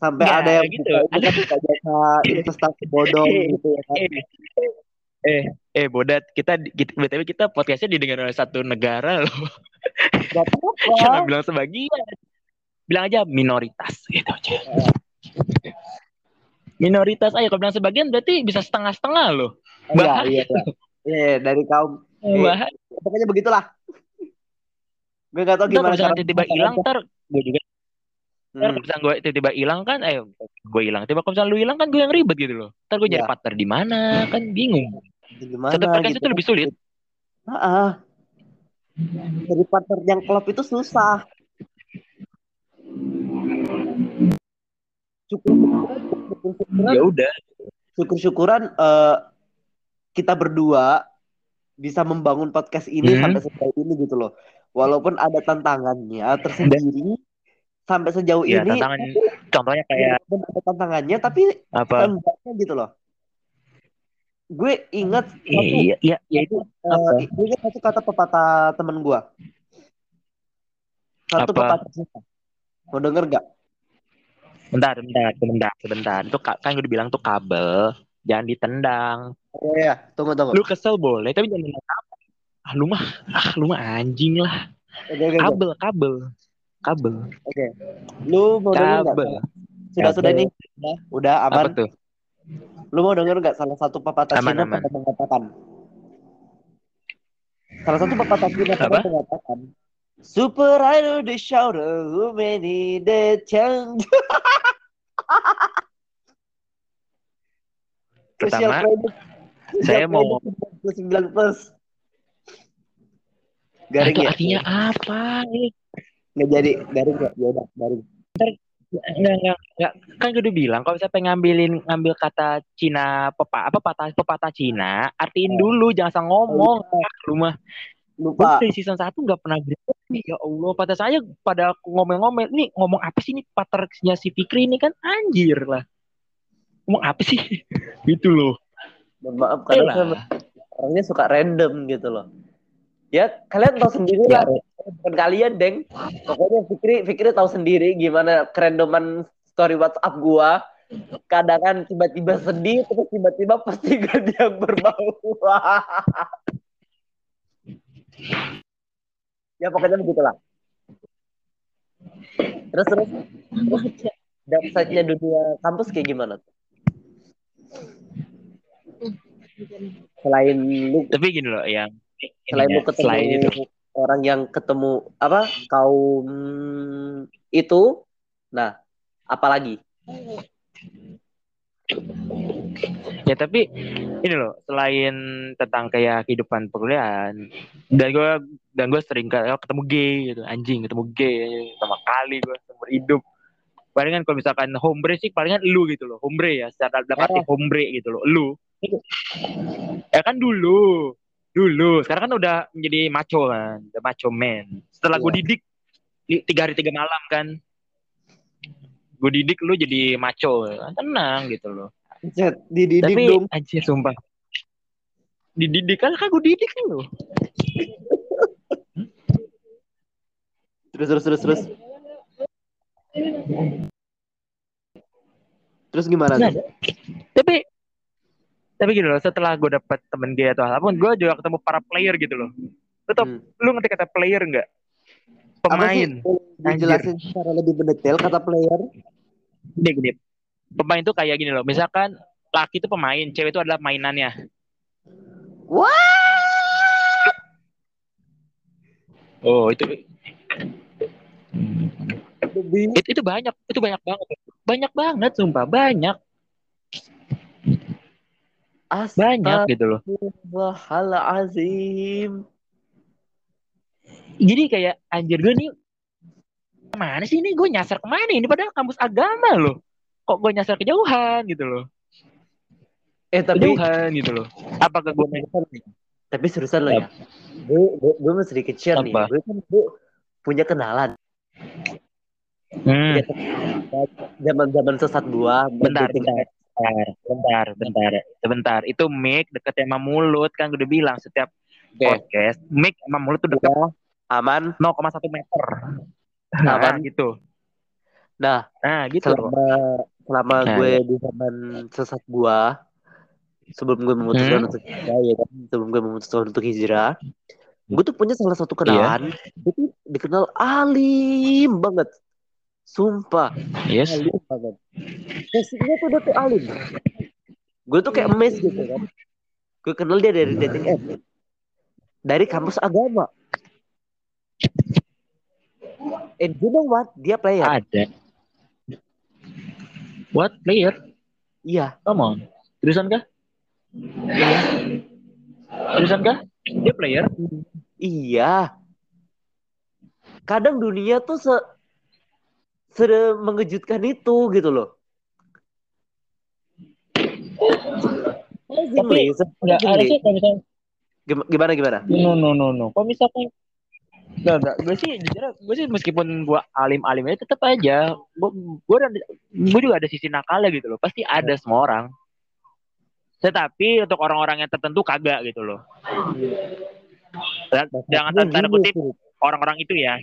Sampai Nggak, ada yang gitu. buka, buka, buka jasa investasi bodong gitu ya kan. eh, eh eh bodat kita kita btw kita podcastnya didengar oleh satu negara loh Gak apa-apa. jangan bilang sebagian bilang aja minoritas gitu aja minoritas aja kalau bilang sebagian berarti bisa setengah-setengah loh Iya, bahaya iya, iya. Iya, dari kaum Eh, bahaya pokoknya begitulah. Gue gak tau kalau gimana misalkan tiba-tiba hilang ntar gue juga ntar Hmm. kalau gue tiba-tiba hilang kan eh gue hilang tiba kalau misalkan lu hilang kan gue yang ribet gitu loh ntar gue jadi Iya. partner di mana kan bingung Gimana satu podcast gitu. itu lebih sulit Ah, Jadi partner yang klop itu susah. Syukur-syukuran, ya udah syukur-syukuran eh, kita berdua bisa membangun podcast ini Hmm. sampai sejauh ini gitu loh. Walaupun ada tantangannya tersendiri sampai sejauh ya ini tantangan contohnya kayak ada tantangannya tapi apa gitu loh. Gue ingat satu iya iya ya itu? Eh, gue ingat satu kata pepatah temen gue. Satu Apa? pepatah. Mau denger gak? bentar bentar sebentar sebentar itu ka- kan gue udah bilang tuh kabel jangan ditendang Oh iya, tunggu tunggu. lu kesel boleh tapi jangan tendang kabel ah lu mah ah lu mah anjing lah Oke, oke, oke. kabel kabel kabel Oke. Lu mau denger kabel Sudah sudah Kabel. nih. Udah, udah aman. apa tuh Lu mau denger gak salah satu pepatah Aman, Cina aman. mengatakan? Salah satu pepatah Cina pernah mengatakan. Super idol the shoulder, who many the change. Pertama, saya mau- credit 99 plus. Garing itu ya? artinya apa Eh, Nggak jadi, garing ya? Ya udah, garing. Enggak, enggak, enggak. Kan gue udah bilang kalau misalnya pengen ngambilin ngambil kata Cina pepa, apa patah pepatah Cina, artiin dulu jangan asal ngomong. Ah, Lu mah gue Lupa. dari season 1 nggak pernah gitu. Ya Allah, pada saya pada ngomel-ngomel. Nih ngomong apa sih ini paternya si Fikri ini kan anjir lah. Ngomong apa sih? gitu loh. Mohon maaf, kadang lah. saya orangnya suka random gitu loh. Ya, kalian tahu sendiri Ya, lah. Bukan kalian, Deng. Pokoknya Fikri, Fikri tahu sendiri gimana kerandoman story WhatsApp gua. Kadang kan tiba-tiba sedih, terus tiba-tiba postingan yang berbau. ya pokoknya begitulah. Terus terus, downside-nya dunia kampus kayak gimana? Selain lu tapi gini loh yang selain lu ya, ketemu selain itu. orang yang ketemu apa kaum itu nah apalagi Ya tapi ini loh selain tentang kayak kehidupan perkuliahan dan gue dan gue sering kayak ketemu gay gitu anjing ketemu gay sama kali gue seumur hidup. Palingan kalau misalkan hombre sih palingan lu gitu loh hombre ya secara dalam arti hombre gitu loh lu. Ya kan dulu dulu sekarang kan udah menjadi macho kan udah macho man. Setelah gue Iya. didik di- tiga hari tiga malam kan. Gue didik lu jadi macho tenang gitu loh. Cet, dididik tapi dong. anjir sumpah. Dididik kan kan gue didik lu. Terus terus terus terus. Terus gimana Nah, tuh? tapi tapi gini loh setelah gue dapet temen gay atau apa pun gue juga ketemu para player gitu loh. Lu tau Hmm. lu ngerti kata player nggak? Apa sih? Pemain. Dijelasin secara lebih mendetail kata player. Gini gini. Pemain tuh kayak gini loh. Misalkan laki itu pemain cewek itu adalah mainannya. Wah oh itu. Itu, itu banyak itu banyak banget. Banyak banget sumpah banyak banyak gitu loh. Astagfirullahalazim jadi kayak anjir gue nih ke mana sih ini? Gue nyasar ke mana ini? Padahal kampus agama loh. Kok gue nyasar kejauhan gitu loh. Eh tapi kejauhan gitu loh. Apakah gue tapi seriusan lo ya. Gue gue, gue mau sedikit share nih. Apa? gue kan gue punya kenalan. Hmm, zaman zaman sesat gua bentar bentar bentar bentar bentar sebentar. Itu mic deket sama mulut kan gue udah bilang setiap Oke. podcast mic sama mulut tuh deket Udah, aman. 0,1 meter. Nah, Aman. gitu. Nah nah gitu. loh selama selama Nah, gue di zaman sesat gua sebelum gue memutuskan Hmm. untuk hijrah ya kan? Sebelum gue memutuskan untuk hijrah gue tuh punya salah satu kenalan itu dikenal alim banget sumpah Yes. alim banget basicnya tuh dia tuh alim gue tuh kayak emes gitu kan gue kenal dia dari dating app dari kampus agama and you know what dia player Ada. What player? iya Come on. Seriusan kah? Seriusan kah? Dia player? iya kadang dunia tuh se mengejutkan itu gitu loh Tapi Enggak, harusnya kalau misalnya Gim- gimana gimana no no no no. Kalau misalnya Enggak, enggak. Gue sih jujur, gue sih meskipun gue alim-alim aja tetap aja. Gue gue gue juga ada sisi nakalnya gitu loh. Pasti ada semua orang. Tetapi untuk orang-orang yang tertentu kagak gitu loh. Dan, jangan tanda kutip orang-orang itu ya.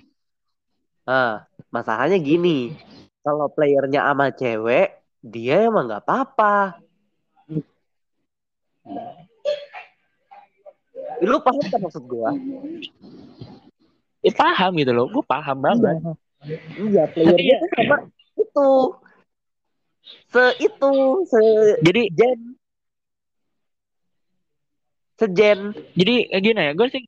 Ah, masalahnya gini kalau playernya sama cewek dia emang nggak apa-apa. Lu paham kan maksud gua? Eh, paham gitu loh. Gue paham banget. iya. Playernya tuh sama itu. Se itu se Jadi gen. Sejen jadi kayak gini ya gue sih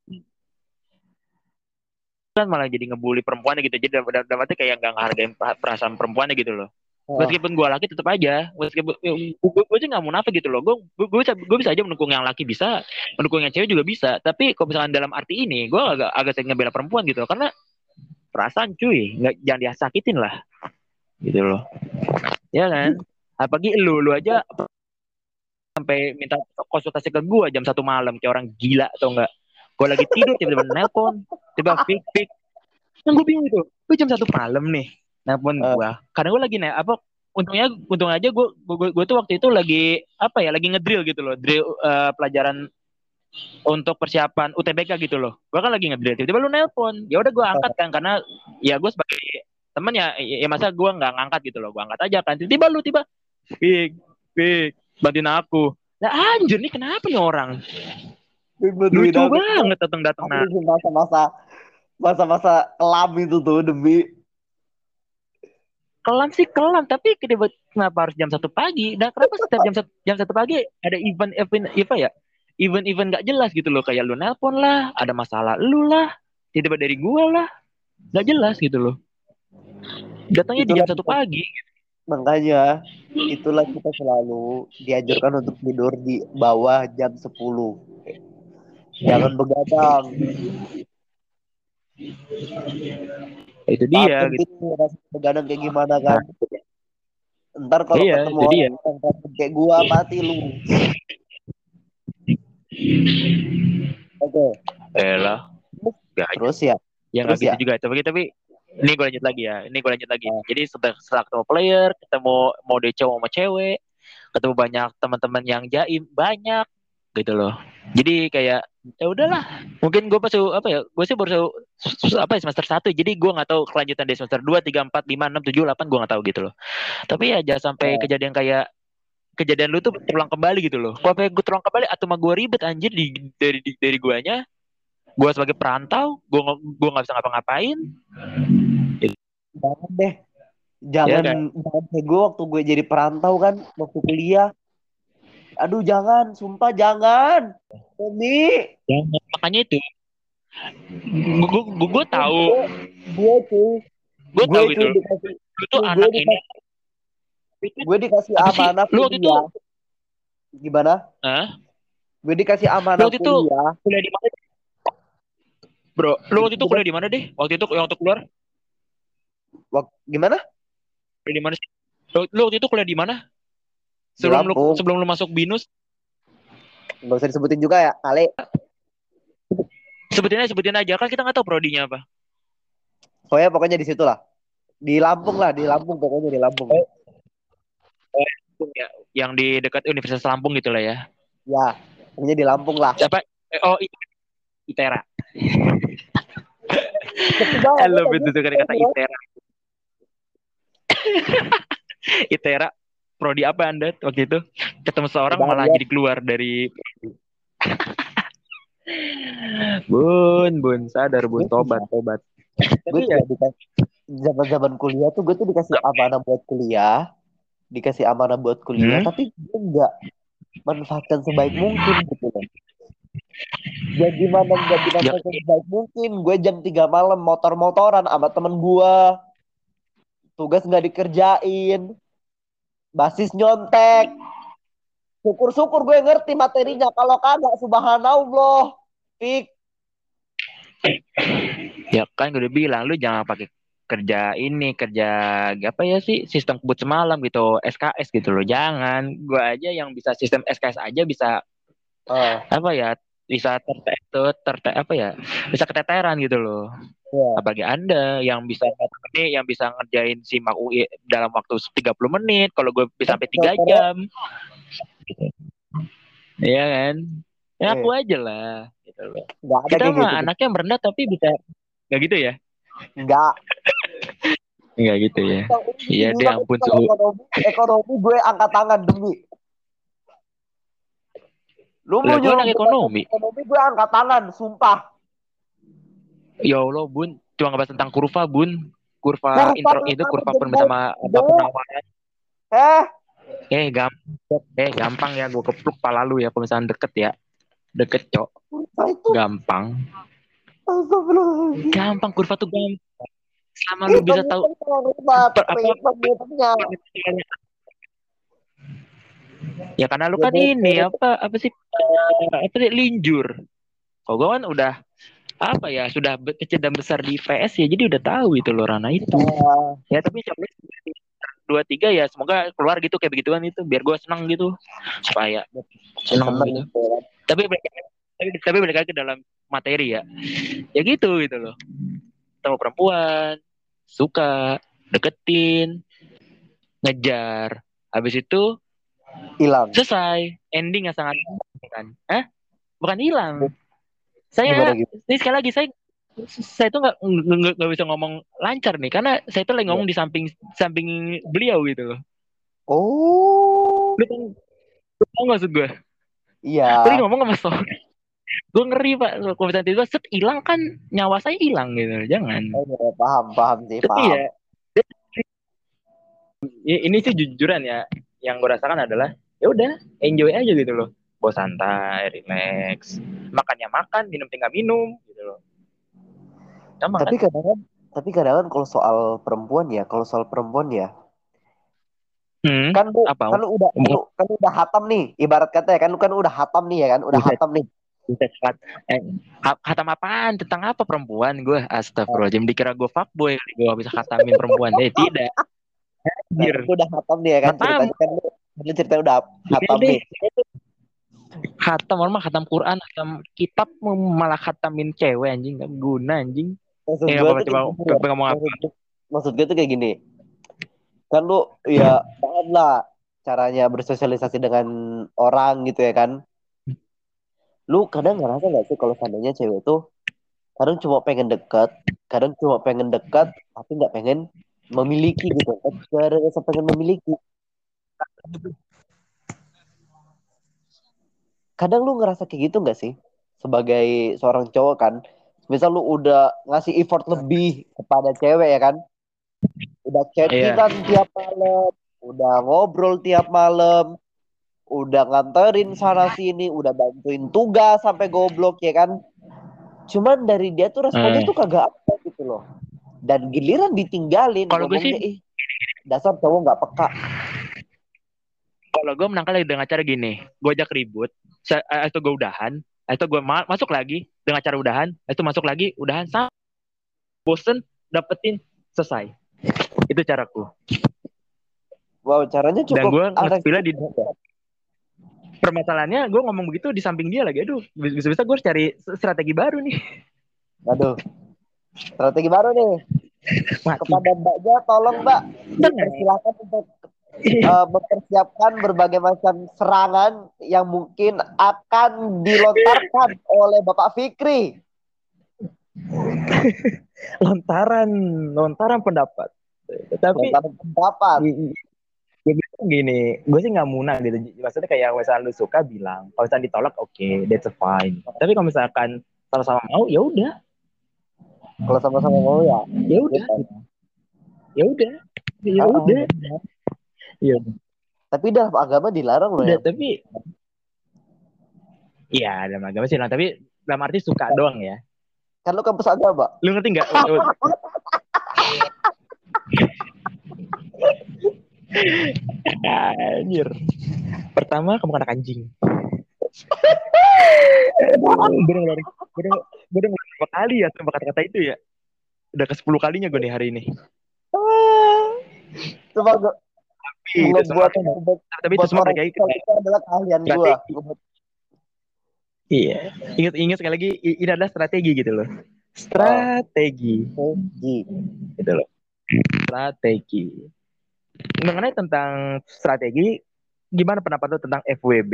kan malah jadi ngebully perempuannya gitu. Jadi dalam dalam arti kayak nggak ngehargain per- perasaan perempuannya gitu loh. Meskipun gue laki tetap aja meskipun gue, gue sih nggak munafik gitu loh. Gue gue bisa gue bisa aja mendukung yang laki bisa mendukung yang cewek juga bisa. Tapi kalau misalkan dalam arti ini gue agak agak sering ngebela perempuan gitu loh. karena perasaan cuy nggak jangan disakitin lah. Gitu loh. Ya kan? Apalagi lu lu aja sampai minta konsultasi ke gue jam satu malam kayak orang gila atau enggak gue lagi tidur tiba-tiba nelpon. Tiba fik fik. Kan gue bingung gitu gue jam satu malam nih nelpon Eh. gue karena gue lagi nih apa untungnya untung aja gue gue gue tuh waktu itu lagi apa ya lagi ngedrill gitu loh drill eh, pelajaran untuk persiapan UTBK gitu loh. Gue kan lagi ngedrill tiba-tiba lu nelpon. Ya udah gue angkat kan karena ya gue sebagai temen ya ya masa gue nggak ngangkat gitu loh gue angkat aja kan. Tiba-tiba lu tiba Fik Fik bantuin aku. Nah anjir nih kenapa nih orang lucu banget datang datang nah masa-masa masa-masa kelam itu tuh demi. Kelam sih kelam tapi kenapa kenapa harus jam satu pagi? Dan kenapa setiap jam satu jam satu pagi ada event event apa ya? Event event gak jelas gitu loh. Kayak lu nelpon lah ada masalah lu lah tiba-tiba dari gua lah. Nggak jelas gitu loh. Datangnya di jam Itulah satu pagi. Makanya itulah kita selalu dianjurkan untuk tidur di bawah jam 10 jangan begadang. Itu dia Takut gitu begadang kayak gimana kan? Ntar kalau Iya, ketemu dia. orang yang takut kayak gua mati lu. Oke. Elah. Gak terus ya? Ya nggak gitu ya? juga. Tapi tapi ini gue lanjut lagi ya. Ini gue lanjut lagi. Jadi setelah, setelah ketemu player ketemu mau dia cowok sama cewek ketemu banyak teman-teman yang jaim banyak gitu loh. Jadi kayak ya udahlah. Mungkin gue pas apa ya gue sih baru apa ya, semester satu. Jadi gue nggak tahu kelanjutan di semester dua tiga empat lima enam tujuh delapan gue nggak tahu gitu loh. Tapi ya jangan sampai Oh. kejadian kayak kejadian lu tuh terulang kembali gitu loh. Kalau gue terulang kembali atau mah gue ribet anjir di dari di, dari guanya. Gue sebagai perantau gue gue nggak bisa ngapa-ngapain. Jangan deh. Jangan kan? jangan kayak gue waktu gue jadi perantau kan waktu kuliah aduh jangan. Sumpah jangan. Tommy. Jangan. makanya itu. Gue gue gue tahu. Gue tuh gue tahu itu lu tuh anak ini. gue dikasih amanah Lu waktu itu- gimana? Hah? gue dikasih amanah waktu itu- kuliah. kuliah di mana? Bro lu waktu itu kuliah di mana deh waktu itu yang waktu keluar? Wak- gimana? Kuliah di mana sih? Lu, lu waktu itu kuliah di mana sebelum lu sebelum lu masuk binus? Nggak usah disebutin juga ya kali sebutin aja sebutin aja. Kan kita nggak tahu prodinya apa. Pokoknya pokoknya di situ lah. Di Lampung lah di Lampung pokoknya di Lampung. Ya. Yang di dekat Universitas Lampung gitu lah ya. Ya pokoknya di Lampung lah. Siapa? Eh, oh Itera. I love it itu kata Itera. Itera prodi apa anda waktu itu? Ketemu seorang malah jadi keluar dari bun bun sadar bun tobat tobat. gue ya. dikasih zaman zaman kuliah tuh gue tuh dikasih amanah buat kuliah. Dikasih amanah buat kuliah Hmm? tapi gue nggak manfaatkan sebaik mungkin gitu loh. Ya gimana nggak dimanfaatkan sebaik mungkin? Gue jam 3 malam motor-motoran sama temen gue. Tugas nggak dikerjain basis nyontek. Syukur-syukur gue ngerti materinya. Kalau kagak subhanallah. Pik ya kan gue udah bilang lu jangan pakai kerja ini kerja apa ya sih sistem kebut semalam gitu SKS gitu loh. Jangan. Gue aja yang bisa sistem SKS aja bisa Ah, apa ya bisa terte, terte apa ya bisa keteteran gitu loh ya. apalagi anda yang bisa ini yang bisa ngerjain simak UI dalam waktu 30 menit kalau gue bisa sampai tiga Betul, jam Iya kan ya Iya. aku aja lah gitu loh nggak ada kita mah gitu anaknya merendah tapi bisa nggak gitu ya nggak nggak gitu ya Iya deh, Tapi ampun, suhu. ekonomi, ekonomi gue angkat tangan demi. Lu mau nyuruh ekonomi. ekonomi gue angkat tangan, sumpah. Ya Allah bun. Cuma ngebahas tentang kurva bun. Kurva, Kurva intro itu kurva penuh sama apa penawaran. Eh, eh gampang. Eh gampang ya. Gue kepluk pala lu ya kalau misalnya deket ya. Deket cok. Gampang. gampang. Kurva tuh gampang. Selama lu bisa tahu Per- apa- ya karena lu kan ini apa apa sih eh, apa sih linjur. Kalau gue kan udah apa ya sudah kecil dan besar di PS ya jadi udah tahu itu loh Rana itu. Ah, ya tapi coba dua tiga ya semoga keluar gitu kayak begituan itu biar gue senang gitu. Supaya senang seneng gitu. ya. tapi tapi, tapi lagi ke dalam materi ya. Ya gitu gitu loh. Ketemu perempuan suka deketin ngejar. Habis itu Hilang. selesai. Ending yang sangat kan? Eh bukan hilang Gimana saya gitu? ini sekali lagi saya saya tuh nggak nggak bisa ngomong lancar nih karena saya tuh lagi ngomong di samping samping beliau gitu loh. Oh, lu tau lu tau nggak maksud gue iya. tadi ngomong sama Sol gue ngeri pak. Kalau misalnya tiba set hilang kan? Nyawa saya hilang gitu. Jangan. Oh, iya, paham, paham sih, tapi paham. ya ini sih jujuran ya. Yang gue rasakan adalah ya udah enjoy aja gitu loh bawa santai relax. Makannya makan minum tinggal minum gitu loh. Sama Tapi kan? kadang tapi kadang kalau soal perempuan ya, kalau soal perempuan ya, hmm, kan lu apa? kan lu udah kan lu, kan lu udah hatam nih ibarat kata ya kan lu kan udah hatam nih ya kan? Udah Buset. hatam nih. Eh, ha- khatam apaan? Tentang apa perempuan gue astagfirullahaladzim dikira gue fuckboy gue bisa khatamin perempuan. Eh tidak. Nah, Anjir. udah hatam nih ya kan? Hatam. ceritanya kan lu lu ceritanya udah hatam Iya nih. deh. Khatam orang mah khatam Quran, khatam kitab malah khatamin cewek anjing gak guna anjing. maksud Eh gue coba kayak gini, coba ngomong apa? maksud, gua- maksud gue tuh kayak gini kan lu ya paham lah caranya bersosialisasi dengan orang gitu ya kan lu kadang ngerasa nggak sih kalau seandainya cewek tuh kadang cuma pengen dekat kadang cuma pengen dekat tapi nggak pengen memiliki gitu kan Gak ada rasa pengen memiliki kadang lu ngerasa kayak gitu nggak sih? Sebagai seorang cowok kan misal lu udah ngasih effort lebih kepada cewek ya kan? Udah chattingan tiap malam udah ngobrol tiap malam udah nganterin sana sini udah bantuin tugas sampai goblok ya kan? Cuman dari dia tuh responnya Hmm. tuh kagak apa gitu loh. Dan giliran ditinggalin Kalau gue sih- ih dasar cowok nggak peka Kalau gue menangkal lagi dengan cara gini, gue ajak ribut, eh, itu gue udahan, itu gue ma- masuk lagi dengan cara udahan, itu masuk lagi udahan sampai bosen dapetin selesai. Itu caraku. wow caranya Dan cukup gue aneh. ngespila di permasalahannya gue ngomong begitu di samping dia lagi. Aduh, bisa-bisa gue harus cari strategi baru nih. aduh strategi baru nih Mati. kepada mbaknya tolong mbak dipersilakan untuk eh, mempersiapkan berbagai macam serangan yang mungkin akan dilontarkan oleh Bapak Fikri. lontaran lontaran pendapat. Tapi Lontaran pendapat. gue bilang gini gue sih nggak muna gitu. Maksudnya kayak misalnya lu suka bilang. Kalau misalnya ditolak oke okay, that's fine. Tapi kalau misalkan sama-sama mau ya udah. Kalau sama-sama mau ya. Ya udah. Ya udah. Ya Ah, udah ya tapi dalam agama dilarang loh udah ya tapi iya dalam agama sih lah tapi dalam arti suka doang ya kan lo kampus agama lu ngerti nggak Anjir. Pertama kamu anak anjing. gue udah ngeluarin, gue udah, gue udah ngeluarin berapa kali ya sama kata-kata itu ya. Udah ke 10 kalinya gue nih hari ini. Coba gue itu semua, buat buat tapi itu semua Islam itu adalah keahlian gue Iya. Ingat ingat sekali lagi ini adalah strategi gitu loh. Strategi gitu loh. Strategi. Mengenai tentang strategi, gimana pendapat lo tentang FWB?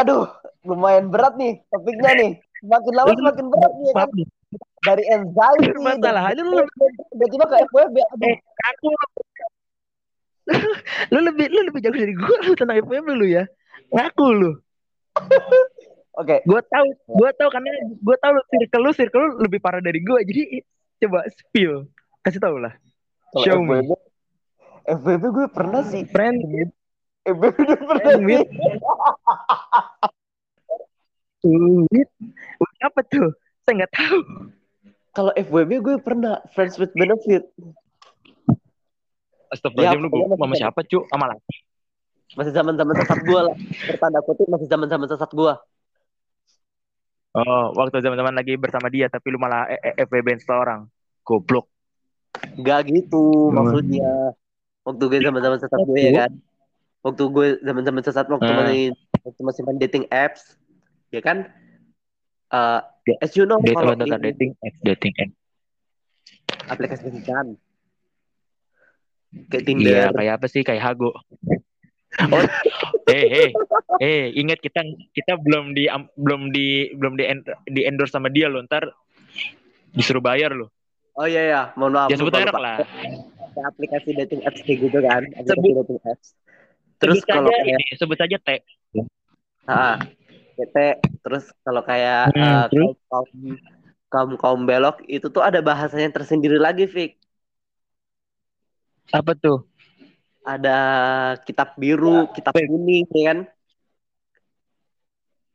aduh lumayan berat nih topiknya nih semakin lama semakin berat nih ya kan? Dari anxiety Masalahnya lu tiba-tiba ke FWB Eh, aku lu lebih lu lebih jago dari gue lu tentang FWB lu ya. Ngaku lu. Oke. Gue tahu gue tahu karena gue tahu lu circle lu circle lu lebih parah dari gue jadi coba spill. Kasih tau lah. Kalau show me. FWB FWB gue pernah sih. Friend FWB gue pernah sih. with apa tuh? Saya nggak tahu kalau FWB gue pernah friends with benefit. Astagfirullahaladzim Ya, lu pokoknya sama siapa cu sama laki. Masih zaman zaman sesat gue lah. Bertanda kutip masih zaman zaman sesat gue oh waktu zaman zaman lagi bersama dia tapi lu malah E- E- FWB seorang goblok. Gak gitu Hmm. maksudnya. Waktu gue zaman zaman sesat gue ya kan? Waktu gue zaman zaman sesat waktu Hmm. main waktu masih main dating apps ya kan Eh, Ya. as you know date kalau ini dating apps dating apps aplikasi kencan kayak Iya, Tinder kayak apa sih? Kayak Hago. Oh, eh, eh, eh, ingat kita kita belum di belum di belum di, di endorse sama dia loh. Ntar disuruh bayar loh. oh iya ya mohon maaf Ya sebut merek lupa. lah. Aplikasi dating apps kayak gitu kan aplikasi Sebut- dating apps terus sebut kalau saja kayak ini, sebut saja T. ah PT terus kalau kayak Hmm, eh, terus? kaum kaum kaum belok itu tuh ada bahasanya tersendiri lagi Fik Apa tuh? ada kitab biru, kitab kuning, ya kan?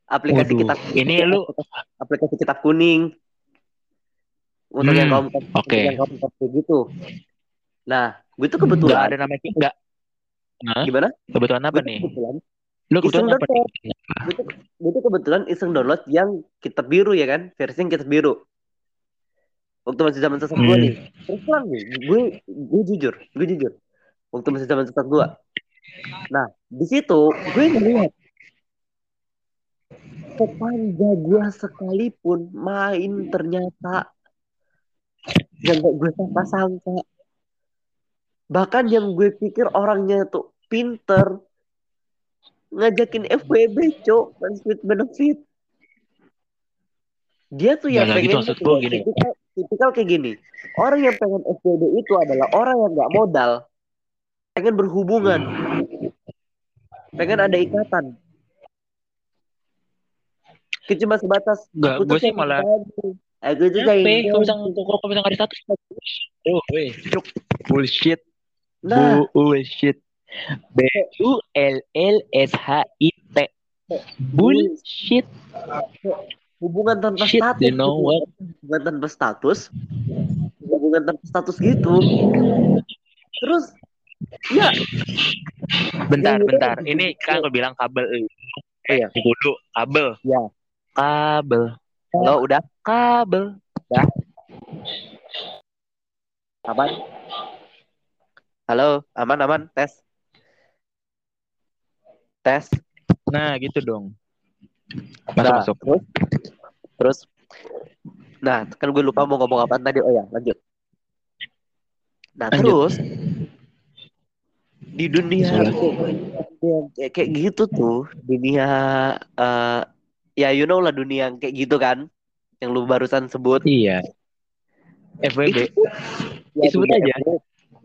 Aplikasi Waduh, kitab ini lu- aplikasi kitab kuning untuk Hmm, yang kaum kaum untuk yang kaum kaum gitu. Nah, gue tuh kebetulan ada namanya enggak. Hah? gimana? Kebetulan apa Gue nih? kebetulan, Lu iseng tuh, gue tuh kebetulan iseng download yang kitab biru ya kan, versi yang kitab biru. Waktu masih zaman sesat gue Hmm. nih, terus terang nih, gue gue jujur, gue jujur. Waktu masih zaman sesat gue. Nah, di situ gue ngeliat tetangga gue sekalipun main ternyata yang gak gue sangka-sangka. Bahkan yang gue pikir orangnya tuh pinter ngajakin FWB cok friends with benefit dia tuh yang Nggak, nggak gitu, pengen maksud gua gini. tipikal, tipikal kayak gini orang yang pengen FWB itu adalah orang yang nggak modal pengen berhubungan pengen ada ikatan Kayak cuma sebatas tuh gue sih malah aku tuh sayang Kalau bisa kamu. kalau bisa nggak di status. Oh, weh. Bullshit. nah Bullshit. B U L L S H I T. Bullshit. hubungan tanpa Shit, status you know gitu. what? hubungan tanpa status hubungan tanpa status gitu terus ya Bentar, itu bentar. lebih Ini kan gue bilang kabel. Oh, iya. Dulu kabel. Ya. Kabel. lo udah Kabel. aman halo aman aman tes tes Nah, gitu dong. Masuk, Nah, masuk. terus terus nah kan gue lupa mau ngomong apa tadi oh ya lanjut nah Lanjut. terus di dunia kayak, kayak gitu tuh dunia eh ya you know lah dunia yang kayak gitu kan yang lu barusan sebut Iya. FWB. itu ya, Disebut dunia aja.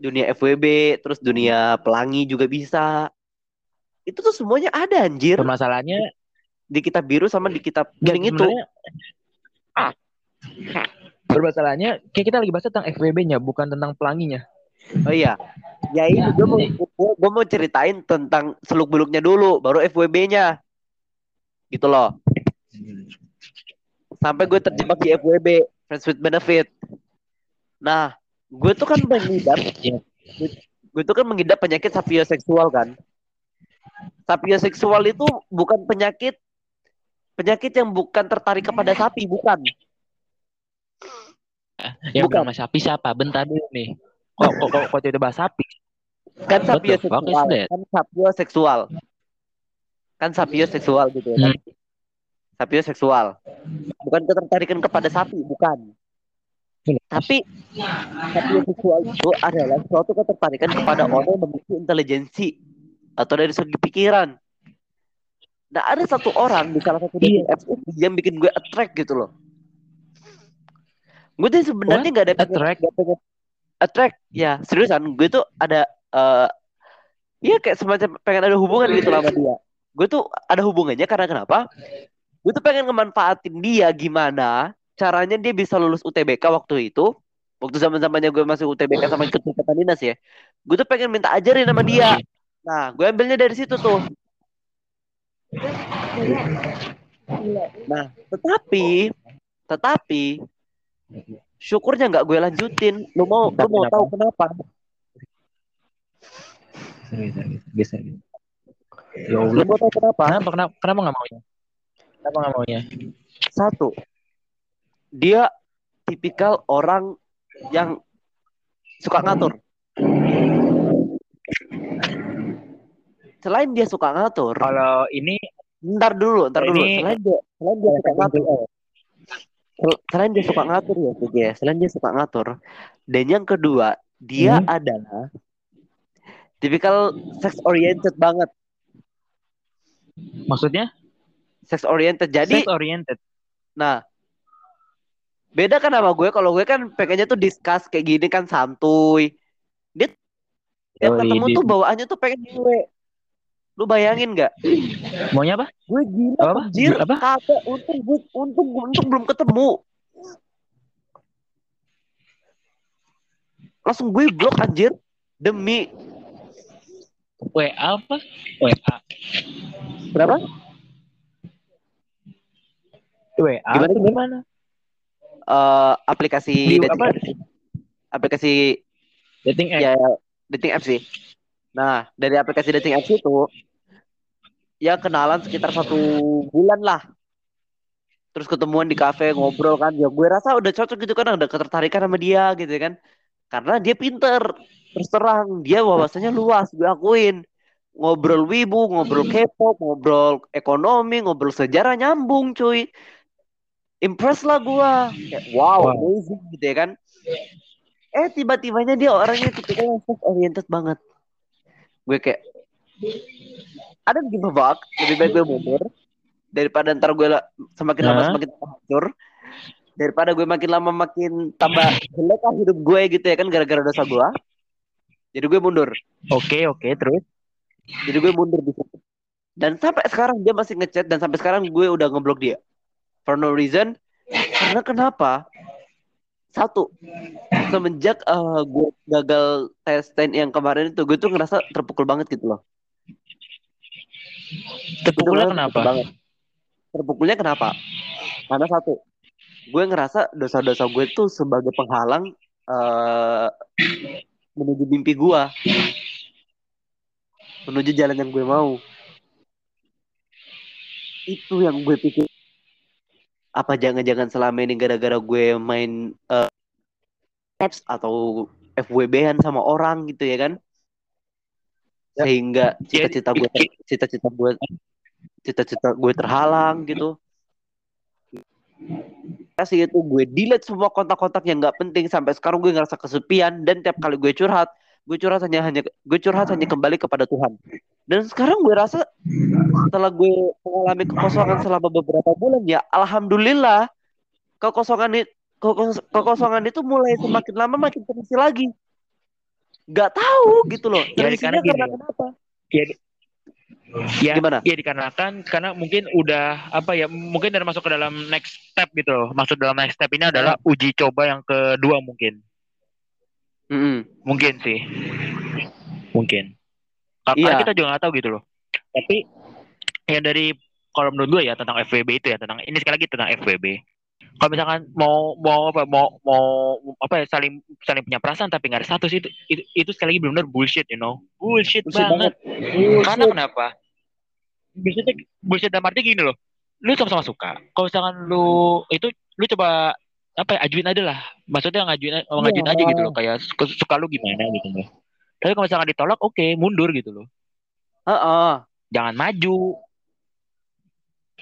Dunia FWB, terus dunia pelangi juga bisa. Itu tuh semuanya ada anjir. Permasalahannya Di kitab biru sama di kitab kuning itu. sebenarnya permasalahannya kayak kita lagi bahas tentang FWB-nya bukan tentang pelanginya. Oh iya. Ya ini gue mau gue mau ceritain tentang seluk beluknya dulu, baru FWB-nya. Gitu loh. Sampai gue terjebak di FWB, friends with benefit. Nah, gue tuh kan mengidap, Iya. gue, gue tuh kan mengidap penyakit sapioseksual kan. Sapioseksual itu bukan penyakit penyakit yang bukan tertarik kepada sapi, bukan. Yang Bukan. bernama sapi siapa? Bentar dulu nih. Kok kok kok, kok tidak bahas sapi? Kan is sapioseksual, that? kan sapioseksual. Kan sapioseksual gitu ya kan. Hmm. Sapioseksual. Bukan ketertarikan kepada sapi, bukan. Tapi sapioseksual itu adalah suatu ketertarikan kepada orang yang memiliki intelijensi atau dari segi pikiran. Nah ada satu orang di salah satu apps itu yang bikin gue attract gitu loh. Gue tuh sebenarnya nggak ada pengen- Attract? nggak pengen attract ya seriusan gue tuh ada eh ya kayak semacam pengen ada hubungan gitu sama dia. Gue tuh ada hubungannya karena kenapa? Gue tuh pengen ngemanfaatin dia gimana caranya dia bisa lulus UTBK waktu itu. Waktu zaman zamannya gue masih UTBK sama ikut ikatan dinas ya. Gue tuh pengen minta ajarin sama dia. Nah, gue ambilnya dari situ tuh. Nah, tetapi, tetapi, syukurnya nggak gue lanjutin. Lu mau, lu mau Kenapa? tahu kenapa? Ya Lu mau tahu kenapa? Kenapa kenapa kenapa nggak maunya? Kenapa nggak maunya? Satu, dia tipikal orang yang suka ngatur. Selain dia suka ngatur, Kalau ini ntar dulu, ntar dulu. Ini- Selain dia, selain dia suka ngatur, sel- selain dia suka ngatur ya, ya. Selain dia suka ngatur, dan yang kedua, dia Hmm. adalah tipikal sex oriented banget. maksudnya Sex oriented. Jadi, sex oriented. Nah, beda kan sama gue. Kalau gue kan pengennya tuh discuss kayak gini kan santuy. Dia tiap Oh, ketemu tuh bawaannya tuh pengen gue. Lu bayangin nggak? Maunya apa? Gue gila Apa, anjir. Apa? Kagak untung gue untung untung belum ketemu. Langsung gue blok anjir demi WA apa? WA. berapa? WA. Gimana, gimana? Eh, aplikasi Di dating apa? Aplikasi Dating app. ya dating apps sih. Nah, dari aplikasi dating apps itu ya kenalan sekitar satu bulan lah. Terus ketemuan di kafe ngobrol kan. Ya gue rasa udah cocok gitu kan, ada ketertarikan sama dia gitu kan. Karena dia pinter. Terus terang, dia wawasannya luas, gue akuin. Ngobrol wibu, ngobrol K-pop, ngobrol ekonomi, ngobrol sejarah nyambung cuy. Impress lah gue. Kayak, wow, amazing gitu ya kan. Eh tiba-tibanya dia orangnya tipikal yang oriented banget. Gue kayak ada give a fuck, lebih baik gue mundur daripada ntar gue semakin lama Hah? semakin hancur daripada gue makin lama makin tambah jelek lah hidup gue gitu ya kan gara-gara dosa gue. Jadi gue mundur. Oke, oke, terus. Jadi gue mundur di situ. Dan sampai sekarang dia masih ngechat dan sampai sekarang gue udah ngeblok dia. For no reason. Karena kenapa? Satu, semenjak eh, gue gagal tes TNI yang kemarin itu, gue tuh ngerasa terpukul banget gitu loh. Terpukulnya kenapa? banget. Terpukulnya kenapa? Karena satu, gue ngerasa dosa-dosa gue tuh sebagai penghalang eh menuju mimpi gue, menuju jalan yang gue mau. Itu yang gue pikir. Apa jangan-jangan selama ini gara-gara gue main eh, apps atau FWB-an sama orang gitu ya kan? Ya. Sehingga cita-cita gue ter- cita-cita gue cita-cita gue terhalang gitu. Kasih itu gue delete semua kontak-kontak yang nggak penting sampai sekarang gue ngerasa kesepian dan tiap kali gue curhat, gue curhat hanya hanya gue curhat hanya kembali kepada Tuhan. Dan sekarang gue rasa setelah gue mengalami kekosongan selama beberapa bulan ya alhamdulillah kekosongan itu kekosongan itu mulai semakin lama makin terisi lagi. nggak tahu gitu loh. Ya, karena gini kenapa? Ya, ya, Gimana? ya dikarenakan karena mungkin udah apa ya mungkin udah masuk ke dalam next step gitu loh. Maksud dalam next step ini adalah uji coba yang kedua mungkin. Mm-mm. Mungkin sih. Mungkin. Iya. kita juga nggak tahu gitu loh. Tapi yang dari kalau menurut gue ya tentang FWB itu ya tentang ini sekali lagi tentang FWB. Kalau misalkan mau mau apa mau mau apa ya saling saling punya perasaan tapi nggak ada status itu itu, itu sekali lagi benar bullshit you know bullshit, Bullshit banget. banget. Karena kenapa? Bullshit bullshit dalam arti gini loh. Lu sama-sama suka. Kalau misalkan lu itu lu coba apa ya, ajuin aja lah. Maksudnya ngajuin ngajuin Iya. aja gitu loh kayak suka, suka lu gimana gitu loh. Tapi kalau misalkan ditolak oke mundur gitu loh. Heeh. Jangan maju.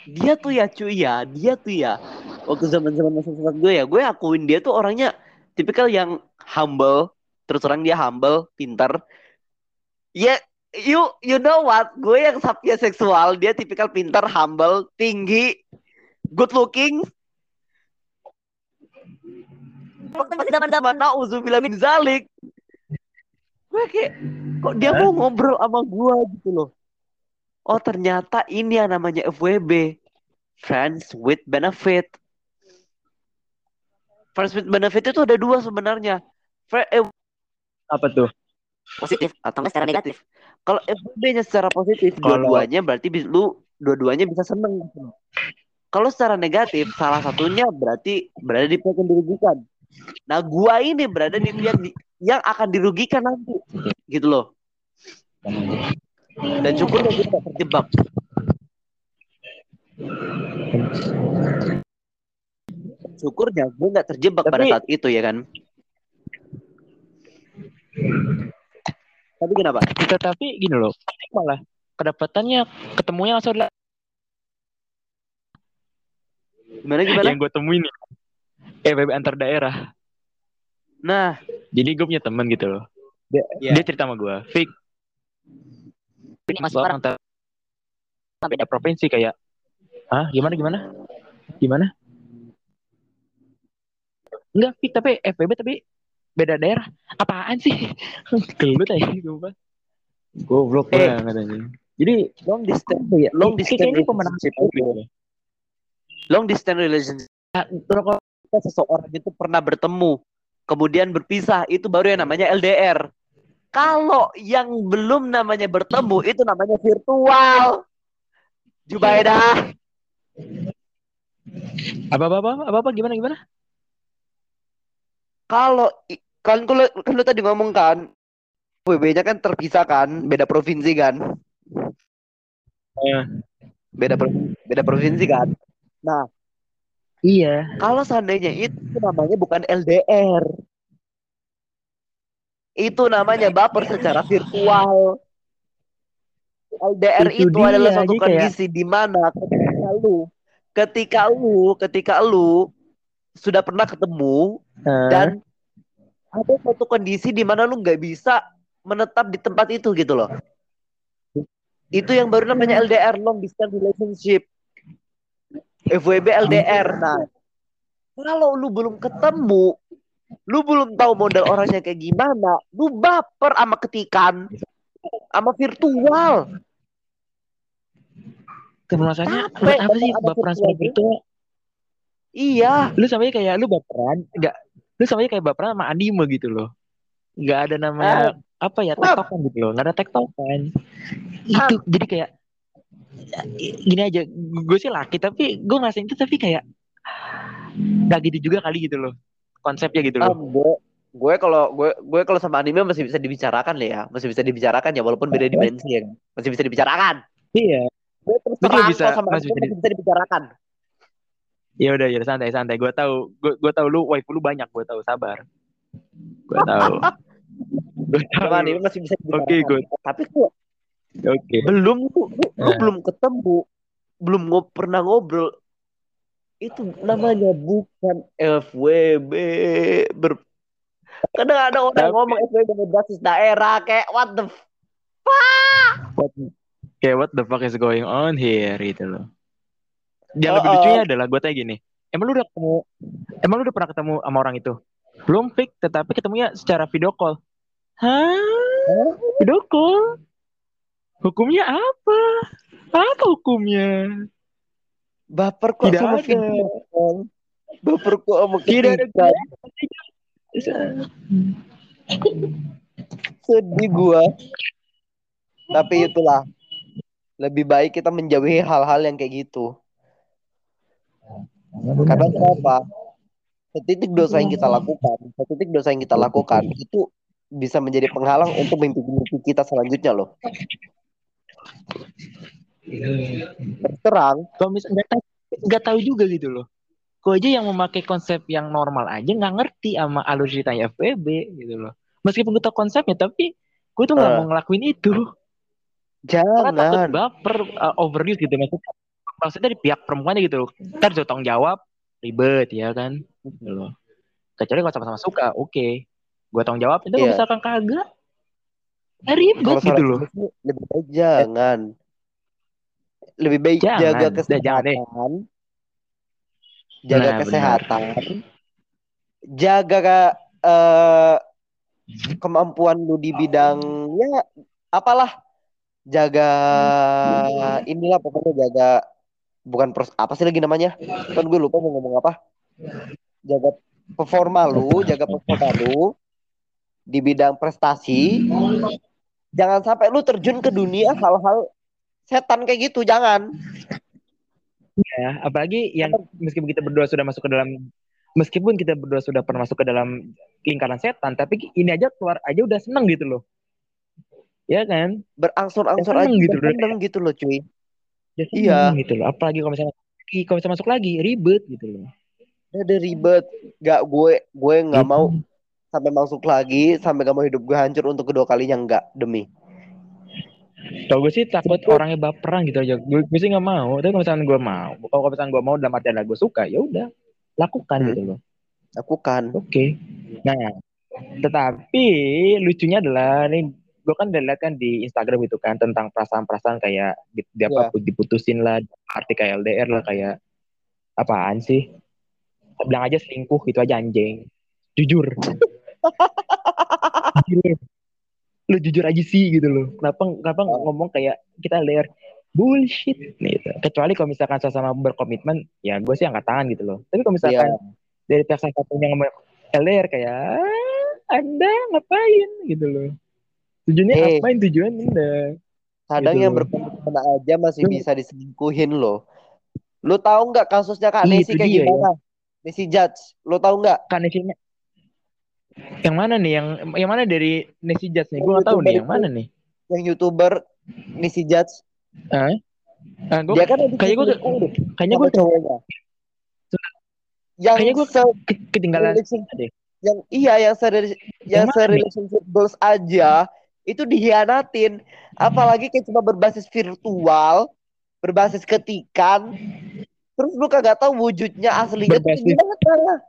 Dia tuh ya cuy ya, dia tuh ya. Waktu zaman-zaman masa sempat gue ya, gue akuin dia tuh orangnya tipikal yang humble, terus orang dia humble, pinter. Ya, you you know what? Gue yang sapia seksual, dia tipikal pinter, humble, tinggi, good looking. Masih zaman-zaman nauzubillah min zalik. Gue kayak kok dia mau ngobrol sama gue gitu loh. Oh ternyata ini yang namanya FWB. Friends with benefit. Friends with benefit itu ada dua sebenarnya. Fri- eh, Apa tuh? positif atau secara negatif. Kalau FWB-nya secara positif, dua-duanya berarti lu dua-duanya bisa seneng. gitu. Kalau secara negatif, salah satunya berarti berada di pihak yang dirugikan. Nah, gua ini berada di pihak di- yang akan dirugikan nanti, gitu loh. Dan syukur gue tidak terjebak. Syukurnya gue nggak terjebak pada Tapi- saat itu ya kan. Tapi kenapa? Tetapi gini loh, malah kedapatannya ketemunya langsung Gimana gimana? yang gue temuin nih. FWB antar daerah. Nah, Jadi gue punya temen gitu loh. Dia, Iya. dia cerita sama gue, Fik. Ini masuk orang antar beda provinsi kayak, ah gimana gimana? Gimana? Enggak, Fik, tapi FWB tapi beda daerah. Apaan sih? Gelut aja gue. Goblok Eh. banget anjing. Jadi long distance, ya, long ini distance kayaknya pemenang relationship itu, long distance relationship. Kalau kita seseorang itu pernah bertemu, kemudian berpisah, itu baru yang namanya LDR. Kalau yang belum namanya bertemu, itu namanya virtual. Jubaidah. apa apa apa apa, apa gimana gimana? Kalau kan kalau kan lu tadi ngomong kan WB-nya kan terpisah kan, beda provinsi kan. Eh. Beda beda provinsi kan. Nah, Iya. kalau seandainya itu namanya bukan LDR. Itu namanya baper secara virtual. LDR Itu itu, dia, adalah suatu kayak- kondisi di mana ketika lu ketika lu ketika lu sudah pernah ketemu Eh, dan ada suatu kondisi di mana lu nggak bisa menetap di tempat itu gitu loh. Itu yang baru namanya LDR long distance relationship. FWB LDR. Nah, kalau lu belum ketemu, lu belum tahu model orangnya kayak gimana, lu baper sama ketikan, sama virtual. Buat apa sih sama baperan virtual seperti itu? Iya, Lu samanya kayak lu baperan, enggak lu samanya kayak baperan sama anime gitu loh. Enggak ada namanya apa ya tektokan gitu loh, enggak ada tektokan. Itu jadi kayak ya, gini aja, gue sih laki tapi gue ngerasain itu tapi kayak nggak gitu juga kali gitu loh konsepnya gitu loh. Um, gue gue kalau gue gue kalau sama anime masih bisa dibicarakan lah ya, masih bisa dibicarakan ya walaupun beda dimensi ya, masih bisa dibicarakan. Iya. Gue terus terang bisa- sama masih bisa masih bisa dibicarakan. Ya udah ya santai santai. Gue tahu, gue gue tahu lu waifu lu banyak, gue tahu sabar. Gue tahu. gue tahu. Sama anime masih bisa dibicarakan. Oke, good. Tapi kok Oke. belum lu, lu, lu Nah. belum ketemu, belum ngob pernah ngobrol. Itu namanya bukan FWB ber Kadang ada orang Tapi- ngomong FWB berbasis daerah kayak what the f- What, kayak what the fuck is going on here gitu loh. Yang lebih Oh, oh. lucunya adalah gue tanya gini, emang lu udah ketemu, emang lu udah pernah ketemu sama orang itu? Belum fix, tetapi ketemunya secara video call. Hah? Video call? Hukumnya apa? Apa hukumnya? Baper kok Tidak sama ada. video call. Baper kok sama Tidak ada. Sedih gua. Tapi itulah. Lebih baik kita menjauhi hal-hal yang kayak gitu. Karena kenapa? Setitik dosa yang kita lakukan, setitik dosa yang kita lakukan itu bisa menjadi penghalang untuk mimpi-mimpi kita selanjutnya loh. Terang, Kalau misalnya nggak tahu, juga gitu loh. Kok aja yang memakai konsep yang normal aja nggak ngerti sama alur ceritanya FWB gitu loh. Meskipun gue tahu konsepnya, tapi gue tuh nggak Eh. mau ngelakuin itu. Karena takut jangan. baper, uh, overuse gitu maksudnya. Maksudnya dari pihak perempuannya gitu loh. Ntar tanggung jawab, ribet ya kan. Gitu loh. Kecuali kalau sama-sama suka, oke. Gue tanggung jawab, itu Iya. misalkan kagak, ribet gitu loh. lebih baik jangan. Lebih baik Jangan. jaga Udah, jangan deh. kesehatan. Jaga Nah, kesehatan. Jaga eh, kemampuan lu di bidang ya apalah. Jaga inilah pokoknya jaga bukan pros, apa sih lagi namanya? Kan gue lupa mau ngomong apa. Jaga performa lu, jaga performa lu di bidang prestasi. Jangan sampai lu terjun ke dunia hal-hal setan kayak gitu, jangan. Ya, apalagi yang meskipun kita berdua sudah masuk ke dalam meskipun kita berdua sudah pernah masuk ke dalam lingkaran setan, tapi ini aja keluar aja udah seneng gitu loh. Ya kan? Berangsur-angsur Ya, aja gitu, seneng gitu loh, cuy. Ya Iya. gitu loh. Apalagi kalau misalnya kalau misalnya masuk lagi ribet gitu loh. Udah ribet. Gak gue gue nggak mau sampai masuk lagi sampai gak mau hidup gue hancur untuk kedua kalinya enggak demi. Kalau gue sih takut Sebetul- orangnya baperan gitu aja. Gue, gue sih nggak mau. Tapi kalau misalnya gue mau, kalau misalnya gue mau dalam artian gue suka, ya udah lakukan Hmm. gitu loh. Lakukan. Oke. Nah, tetapi lucunya adalah nih gue kan udah lihat kan di Instagram gitu kan tentang perasaan-perasaan kayak di, di apa diputusin lah, arti kayak LDR lah kayak apaan sih? Bilang aja selingkuh gitu aja anjing. Jujur. Lu jujur aja sih gitu loh. Kenapa kenapa ngomong kayak kita LDR? Bullshit gitu. Kecuali kalau misalkan sama-sama berkomitmen, ya gue sih angkat tangan gitu loh. Tapi kalau misalkan Iya. dari pihak salah satunya ngomong LDR kayak "Ah, anda ngapain gitu loh tujuannya Eh. ngapain tujuan anda Kadang Gitu yang berkomitmen aja masih Lu- bisa diselingkuhin loh. Lu tahu nggak kasusnya Kak Itu Nesi kayak dia, ya. gimana? Nesi Judge. Lu tahu nggak? kan Nesinya yang mana nih? Yang yang mana dari Nesi Judge nih? Gue nggak tahu nih yang mana nih? Yang YouTuber Nesi Judge. ah ah, gua, Dia kan kayak gue kayaknya gue cowoknya. Yang kayaknya gue ketinggalan deh. yang iya yang se yang Yang relationship goals aja itu dihianatin. Apalagi kayak cuma berbasis virtual berbasis ketikan. Terus lu kagak tahu wujudnya aslinya tuh Berbasis- gimana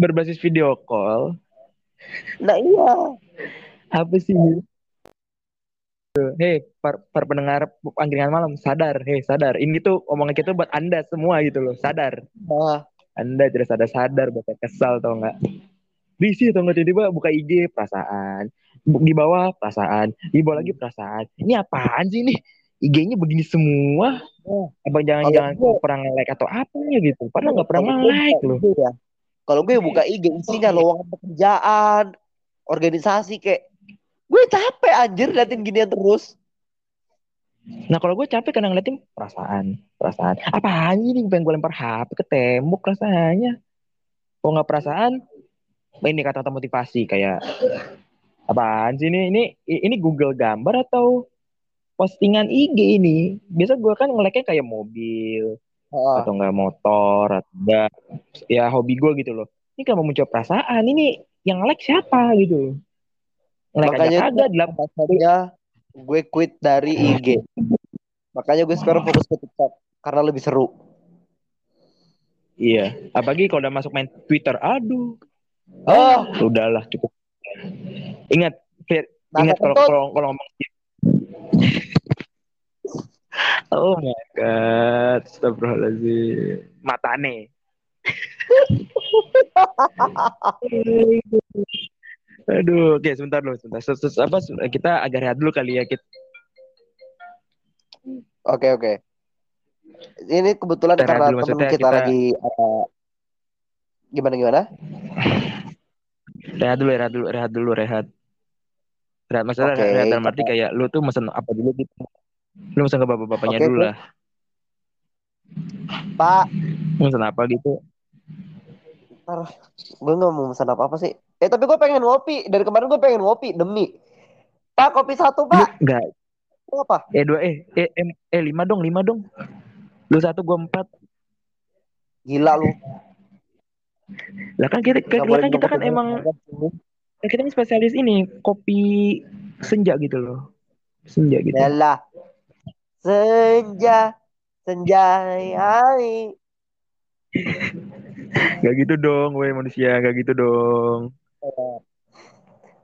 berbasis video call nah iya apa sih Hei, par, par pendengar angkringan malam, sadar, hei sadar. Ini tuh omongan kita buat anda semua gitu loh, sadar. nah, Anda tidak sadar-sadar bakal kesal tau nggak? Risi tau nggak tiba-tiba buka IG perasaan, di bawah perasaan, di bawah lagi perasaan. Ini apaan sih nih? IG-nya begini semua? Oh. Apa jangan-jangan Kalau pernah nge-like atau apa gitu? Padahal nggak pernah buka loh. Ya, kalau gue buka IG isinya lowongan pekerjaan organisasi kayak gue capek anjir liatin ginian terus Nah kalau gue capek karena ngeliatin perasaan, perasaan. Apaan sih nih? Pengen gue lempar HP ke tembok rasanya. Kalau nggak perasaan, ini kata-kata motivasi kayak apaan sih ini? Ini ini Google gambar atau postingan IG ini? Biasa gue kan ngeleknya kayak mobil Heeh. atau enggak motor atau enggak ya hobi gue gitu loh. Ini kalau muncul perasaan ini yang like siapa gitu loh. Aja Makanya kagak dilap Makanya gue quit dari IG. Makanya gue sekarang fokus ke TikTok karena lebih seru. Iya, apalagi kalau udah masuk main Twitter, aduh, Oh, udahlah cukup. Ingat, Fir, Nah, ingat kalau kalau kalau ngomong Oh my god, astagfirullahaladzim. Matane. Aduh, oke sebentar dulu, sebentar. Sus, sus, apa kita agak rehat dulu kali ya kita. Oke oke. Ini kebetulan Rehat karena dulu, maksudnya kita, kita- lagi apa gimana gimana? Rehat dulu, rehat dulu, rehat dulu, rehat. Rehat maksudnya Oke, rehat dalam arti kita- kayak lu tuh mesen apa dulu gitu. Lu mesen ke bapak-bapaknya Oke, dulu lah. Pak, Mesen apa gitu. gue nggak mau pesan apa apa sih. Eh tapi gue pengen ngopi. Dari kemarin gue pengen ngopi demi. Pak kopi satu pak. enggak Lu apa? eh dua eh eh eh, eh lima dong, lima dong. Lu satu gua empat. Gila lu. Lah kan kita Nggak lah boleh kan kita kan emang kan kita ini spesialis ini kopi senja gitu loh. Senja gitu. Yalah. Senja, senja hari. Gak gitu dong, weh manusia, gak gitu dong.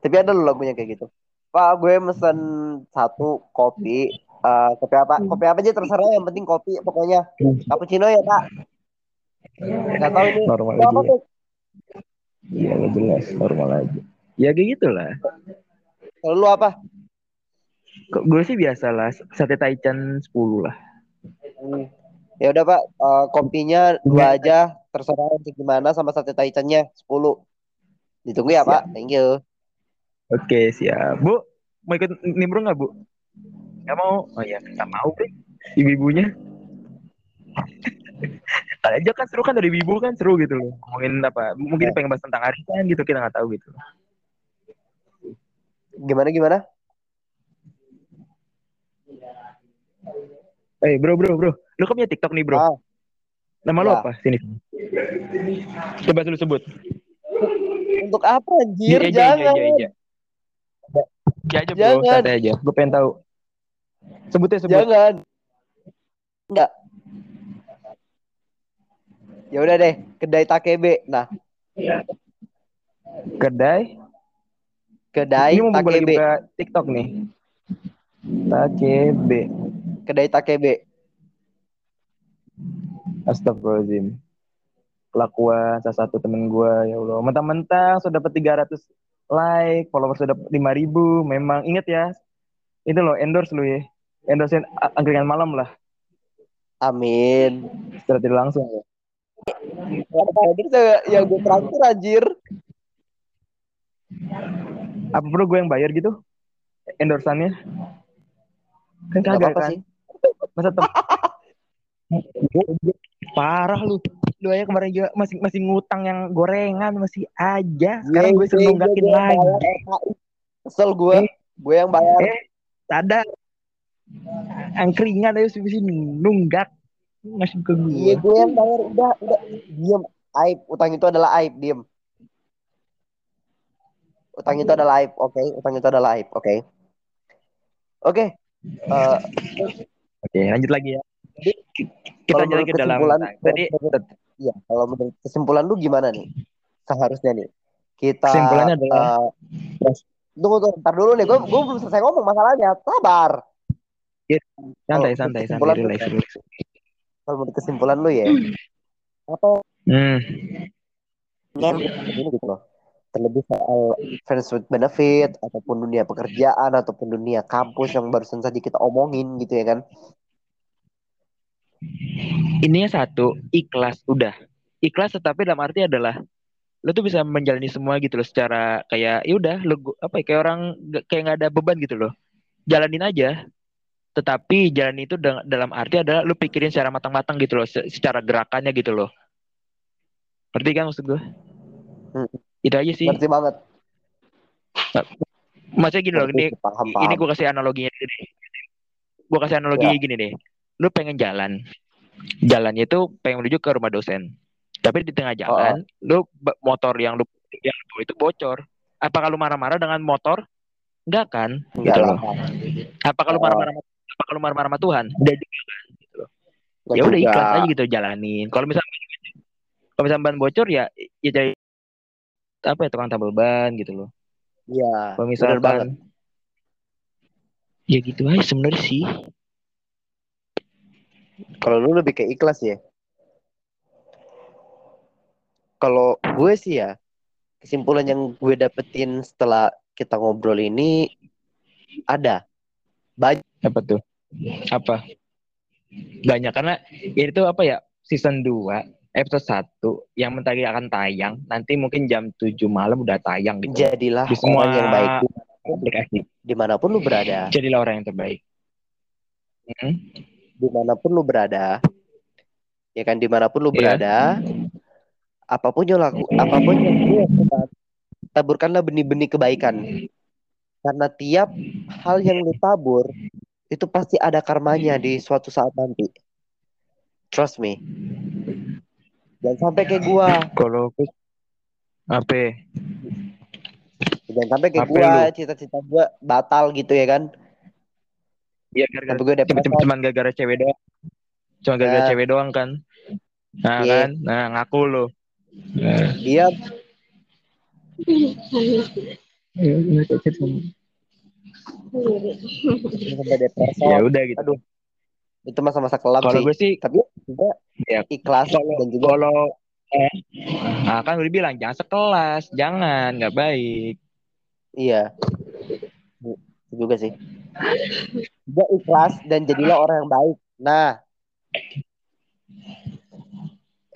Tapi ada loh lagunya kayak gitu. Pak, gue mesen satu kopi. Eh, kopi apa? Kopi apa aja terserah. Yang penting kopi. Pokoknya cappuccino ya pak. Gak tahu ini. Normal Lu apa aja. tuh? Iya, jelas, normal aja. Ya kayak gitu lah. Kalau lu apa? Kok gue sih biasa lah, sate taichan 10 lah. Hmm. Ya udah pak. Eh, kopinya dua aja. Terserah untuk gimana sama sate taichannya 10. Ditunggu ya pak. Thank you. Oke, siap. Bu, mau ikut nimbrung nggak, Bu? Nggak mau? Oh iya, nggak mau, deh. Ibu-ibunya. Kali aja kan seru kan dari ibu kan seru gitu loh. Ngomongin apa? Mungkin pengen bahas tentang arisan gitu, kita nggak tahu gitu. Gimana gimana? Eh, bro, bro, bro. Lu kan punya TikTok nih, bro. Ah. Nama lu Ya. apa? Sini. Coba lu sebut. Untuk apa anjir? Iya, iya, Jangan. iya, iya, iya. Ya aja, bro. Jangan. Santai aja. Gue pengen tahu. Sebutnya sebut. Jangan. Enggak. Ya udah deh, kedai Takebe. Nah, Kedai. kedai Ini mau Takebe. buka TikTok nih. Takebe. Kedai Takebe. Astagfirullahaladzim. Kelakuan salah satu temen gue, ya Allah. Mentang-mentang sudah dapat 300 like, followers sudah 5000 Memang inget ya, itu loh endorse lu ya. Endorsein angkringan malam lah. Amin. Secara tidak langsung ya. Yang gue terakhir anjir. Apa perlu gue yang bayar gitu? Endorsannya? Kan Gak kagak kan? sih. Masa tem Parah lu. Lu aja kemarin juga masih masih ngutang yang gorengan masih aja. Sekarang gue suruh Iya, nunggakin yang lagi. Kesel gue. Eh. Gue yang bayar. Eh, sadar. Angkringan aja sini sini nunggak ngasih ke gue. Iya, gue yang bayar. Udah, udah. Diam. Aib. Utang itu adalah aib. Diam. Utang itu adalah aib. Oke. Utang itu adalah aib. Oke. Oke. Eh, Oke, lanjut lagi ya. Kita Kalau lanjut lagi dalam tadi Iya, kalau menurut kesimpulan lu gimana nih? Seharusnya nih. Kita Kesimpulannya adalah- eh, tunggu tunggu, ntar dulu nih. Gue gue belum selesai ngomong masalahnya. Sabar. santai Kalau santai santai relax, lu- relax. Kalau menurut kesimpulan lu ya, apa Hmm. ini gitu loh. Terlebih soal friends with benefit ataupun dunia pekerjaan ataupun dunia kampus yang barusan saja kita omongin gitu ya kan. Ininya satu, ikhlas udah. Ikhlas tetapi dalam arti adalah lo tuh bisa menjalani semua gitu loh secara kayak ya udah apa ya, kayak orang kayak nggak ada beban gitu loh. Jalanin aja. Tetapi jalan itu dal- dalam arti adalah lo pikirin secara matang-matang gitu loh, se- secara gerakannya gitu loh. Ngerti kan maksud gue? Hmm. Itu aja sih. Ngerti banget. Maksudnya gini loh, ini paham, ini gue kasih analoginya deh. Gue kasih analogi Ya. gini deh. Lu pengen jalan. Jalannya itu pengen menuju ke rumah dosen. Tapi di tengah jalan, lu ba- motor yang lu yang lu itu bocor. Apakah lu marah-marah dengan motor? Enggak kan? Enggak gitu loh. Apakah lu Oh. marah-marah apakah lu marah-marah sama Tuhan? Kan gitu loh. Ya udah ikhlas aja gitu jalanin. Kalau misalnya kalau misalnya ban bocor ya ya cari apa ya tukang tambal ban gitu loh. Iya. Kalau banget. misalkan ya gitu aja sebenarnya sih. Kalau lu lebih ke ikhlas ya. Kalau gue sih ya, kesimpulan yang gue dapetin setelah kita ngobrol ini ada. Banyak apa tuh? Apa? Banyak karena itu apa ya season 2 episode 1 yang mentari akan tayang nanti mungkin jam 7 malam udah tayang gitu. Jadilah di semua orang yang baik. aplikasi. Di mana pun lu berada. Jadilah orang yang terbaik. Hmm? Di mana pun lu berada ya kan? Di mana pun lu Iya. berada apa pun yang laku apa pun yang lu lakukan taburkanlah benih-benih kebaikan. Karena tiap hal yang lu tabur itu pasti ada karmanya di suatu saat nanti. Trust me. Jangan sampai kayak gua. Kalau apa jangan sampai kayak gua cita-cita gua batal gitu ya kan Iya gara-gara gue depresi cuma gara-gara cewek doang. Cuma gara-gara Ya. cewek doang kan. Nah Iya. kan? Nah ngaku lo nah. depresi ya udah gitu. Aduh, itu masa-masa kelam kalau sih. gue sih tapi juga ya ikhlas kalau dan juga kalau eh, nah kan udah bilang jangan sekelas. Jangan nggak baik. Iya juga sih. Juga ikhlas dan jadilah orang yang baik. Nah.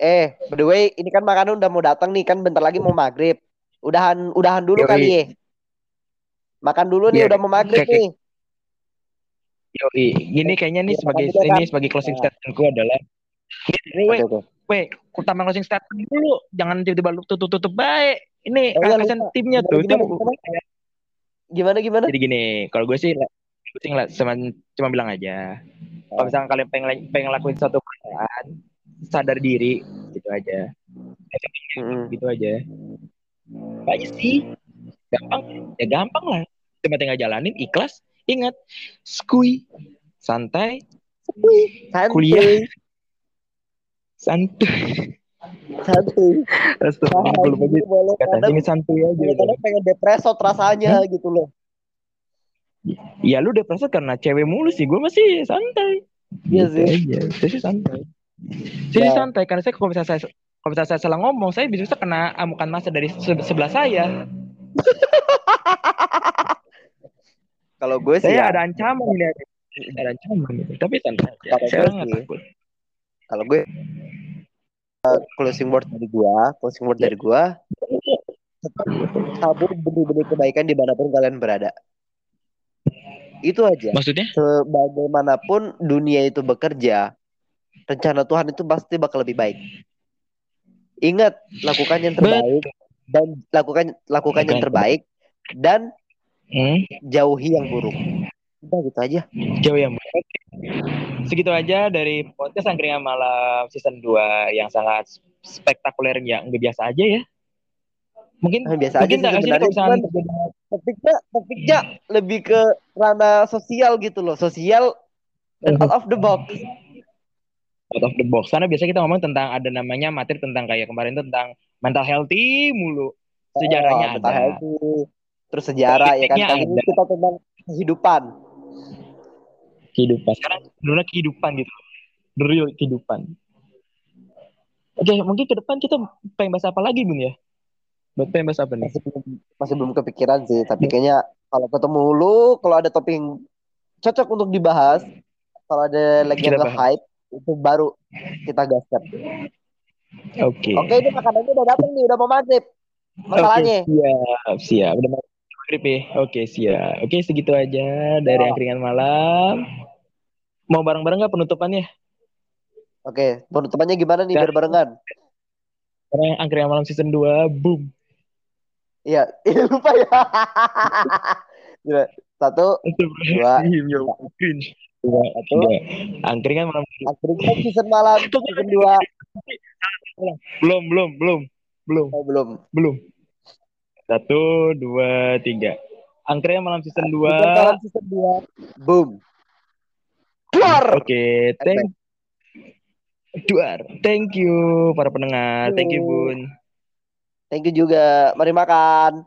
Eh by the way ini kan makanan udah mau datang nih kan bentar lagi mau maghrib. Udahan udahan dulu Yoi. kali ya. Makan dulu nih Iya, udah mau maghrib kayak- nih. Yoi. gini kayaknya nih Ya, sebagai dulu, ini sebagai closing Nah. statementku adalah ini weh utama closing statement dulu. Jangan tiba-tiba lu tutup tutup baik. Ini Oh, iya, kasihan timnya tuh tim gimana, gimana? Jadi gini kalau gue sih gue sih cuma cuma bilang aja. Kalau misalnya kalian pengen pengen ngelakuin suatu pekerjaan sadar diri gitu aja. Gitu aja. Aja sih gampang ya gampang lah. Cuma tinggal jalanin ikhlas ingat skui santai santuy Kuliah. santai santuy. Astaga, gue lupa gitu boleh. Kata kadang anjing santuy aja kadang pengen depresot rasanya gitu loh. Ya lu depresi karena cewek mulu sih. Gue masih santai. Iya Gitu sih. aja. saya sih santai. Saya Ya. santai karena saya kalau misalnya saya kalau misalnya saya salah ngomong saya bisa kena amukan masa dari se- sebelah saya. Kalau gue sih saya ya, ada ancaman ini ada ancaman gitu. Tapi santai aja. Kalau saya gue nggak takut. Kalau gue closing word dari gue closing word dari gue tetap tabur benih-benih kebaikan di mana pun kalian berada. Itu aja. Maksudnya? Sebagaimanapun dunia itu bekerja rencana Tuhan itu pasti bakal lebih baik. Ingat lakukan yang terbaik dan lakukan lakukan yang terbaik dan hmm? jauhi yang buruk. Udah gitu aja. Jauh yang baik segitu aja dari podcast angkringan malam season 2 yang sangat spektakuler yang nggak biasa aja ya. Mungkin Nah, biasa aja mungkin nggak sih misalnya topiknya topiknya lebih ke ranah sosial gitu loh. Sosial dan out of the box. Out of the box. Karena biasa kita ngomong tentang ada namanya materi tentang kayak kemarin tentang mental healthy mulu. Sejarahnya Oh, ada. healthy. terus sejarah ya kan? Kali ini kita tentang kehidupan kehidupan. Sekarang benar kehidupan gitu. The real kehidupan. Oke mungkin ke depan kita pengen bahas apa lagi bun ya? Buat pengen bahas apa nih? Masih belum masih belum kepikiran sih tapi kayaknya kalau ketemu lu kalau ada topik yang cocok untuk dibahas kalau ada lagi yang hype itu baru kita gaskan. Oke. Oke ini makanannya udah datang nih udah mau maghrib. Masalahnya. Oke, siap, siap. Udah mau maghrib ya. Oke, siap. Oke, segitu aja dari Oh. angkringan malam. Mau bareng-bareng nggak penutupannya? oke penutupannya gimana nih biar barengan Karena angkringan malam season 2, boom. Iya, lupa ya. Gila. Satu, Dua. Dua, Satu. Angkringan malam akhirnya season malam season dua. belum, belum, belum, belum, Oh, belum. belum. Satu, dua, tiga. Angkringan malam season 2. Season malam season dua. Boom. Keluar. Oke, thank Duar. Thank you para pendengar. Thank you, Bun. Thank you juga. Mari makan.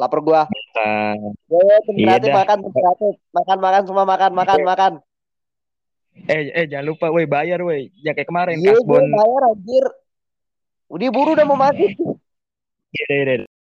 Lapar gua. Ah, Ya, Iya makan, kreatif. Makan, makan semua makan, makan, makan. Eh, eh jangan lupa, woi bayar, woi. Jangan kayak kemarin Iya, kasbon. bayar anjir. Udah buru udah mau mati. Iya, iya, iya.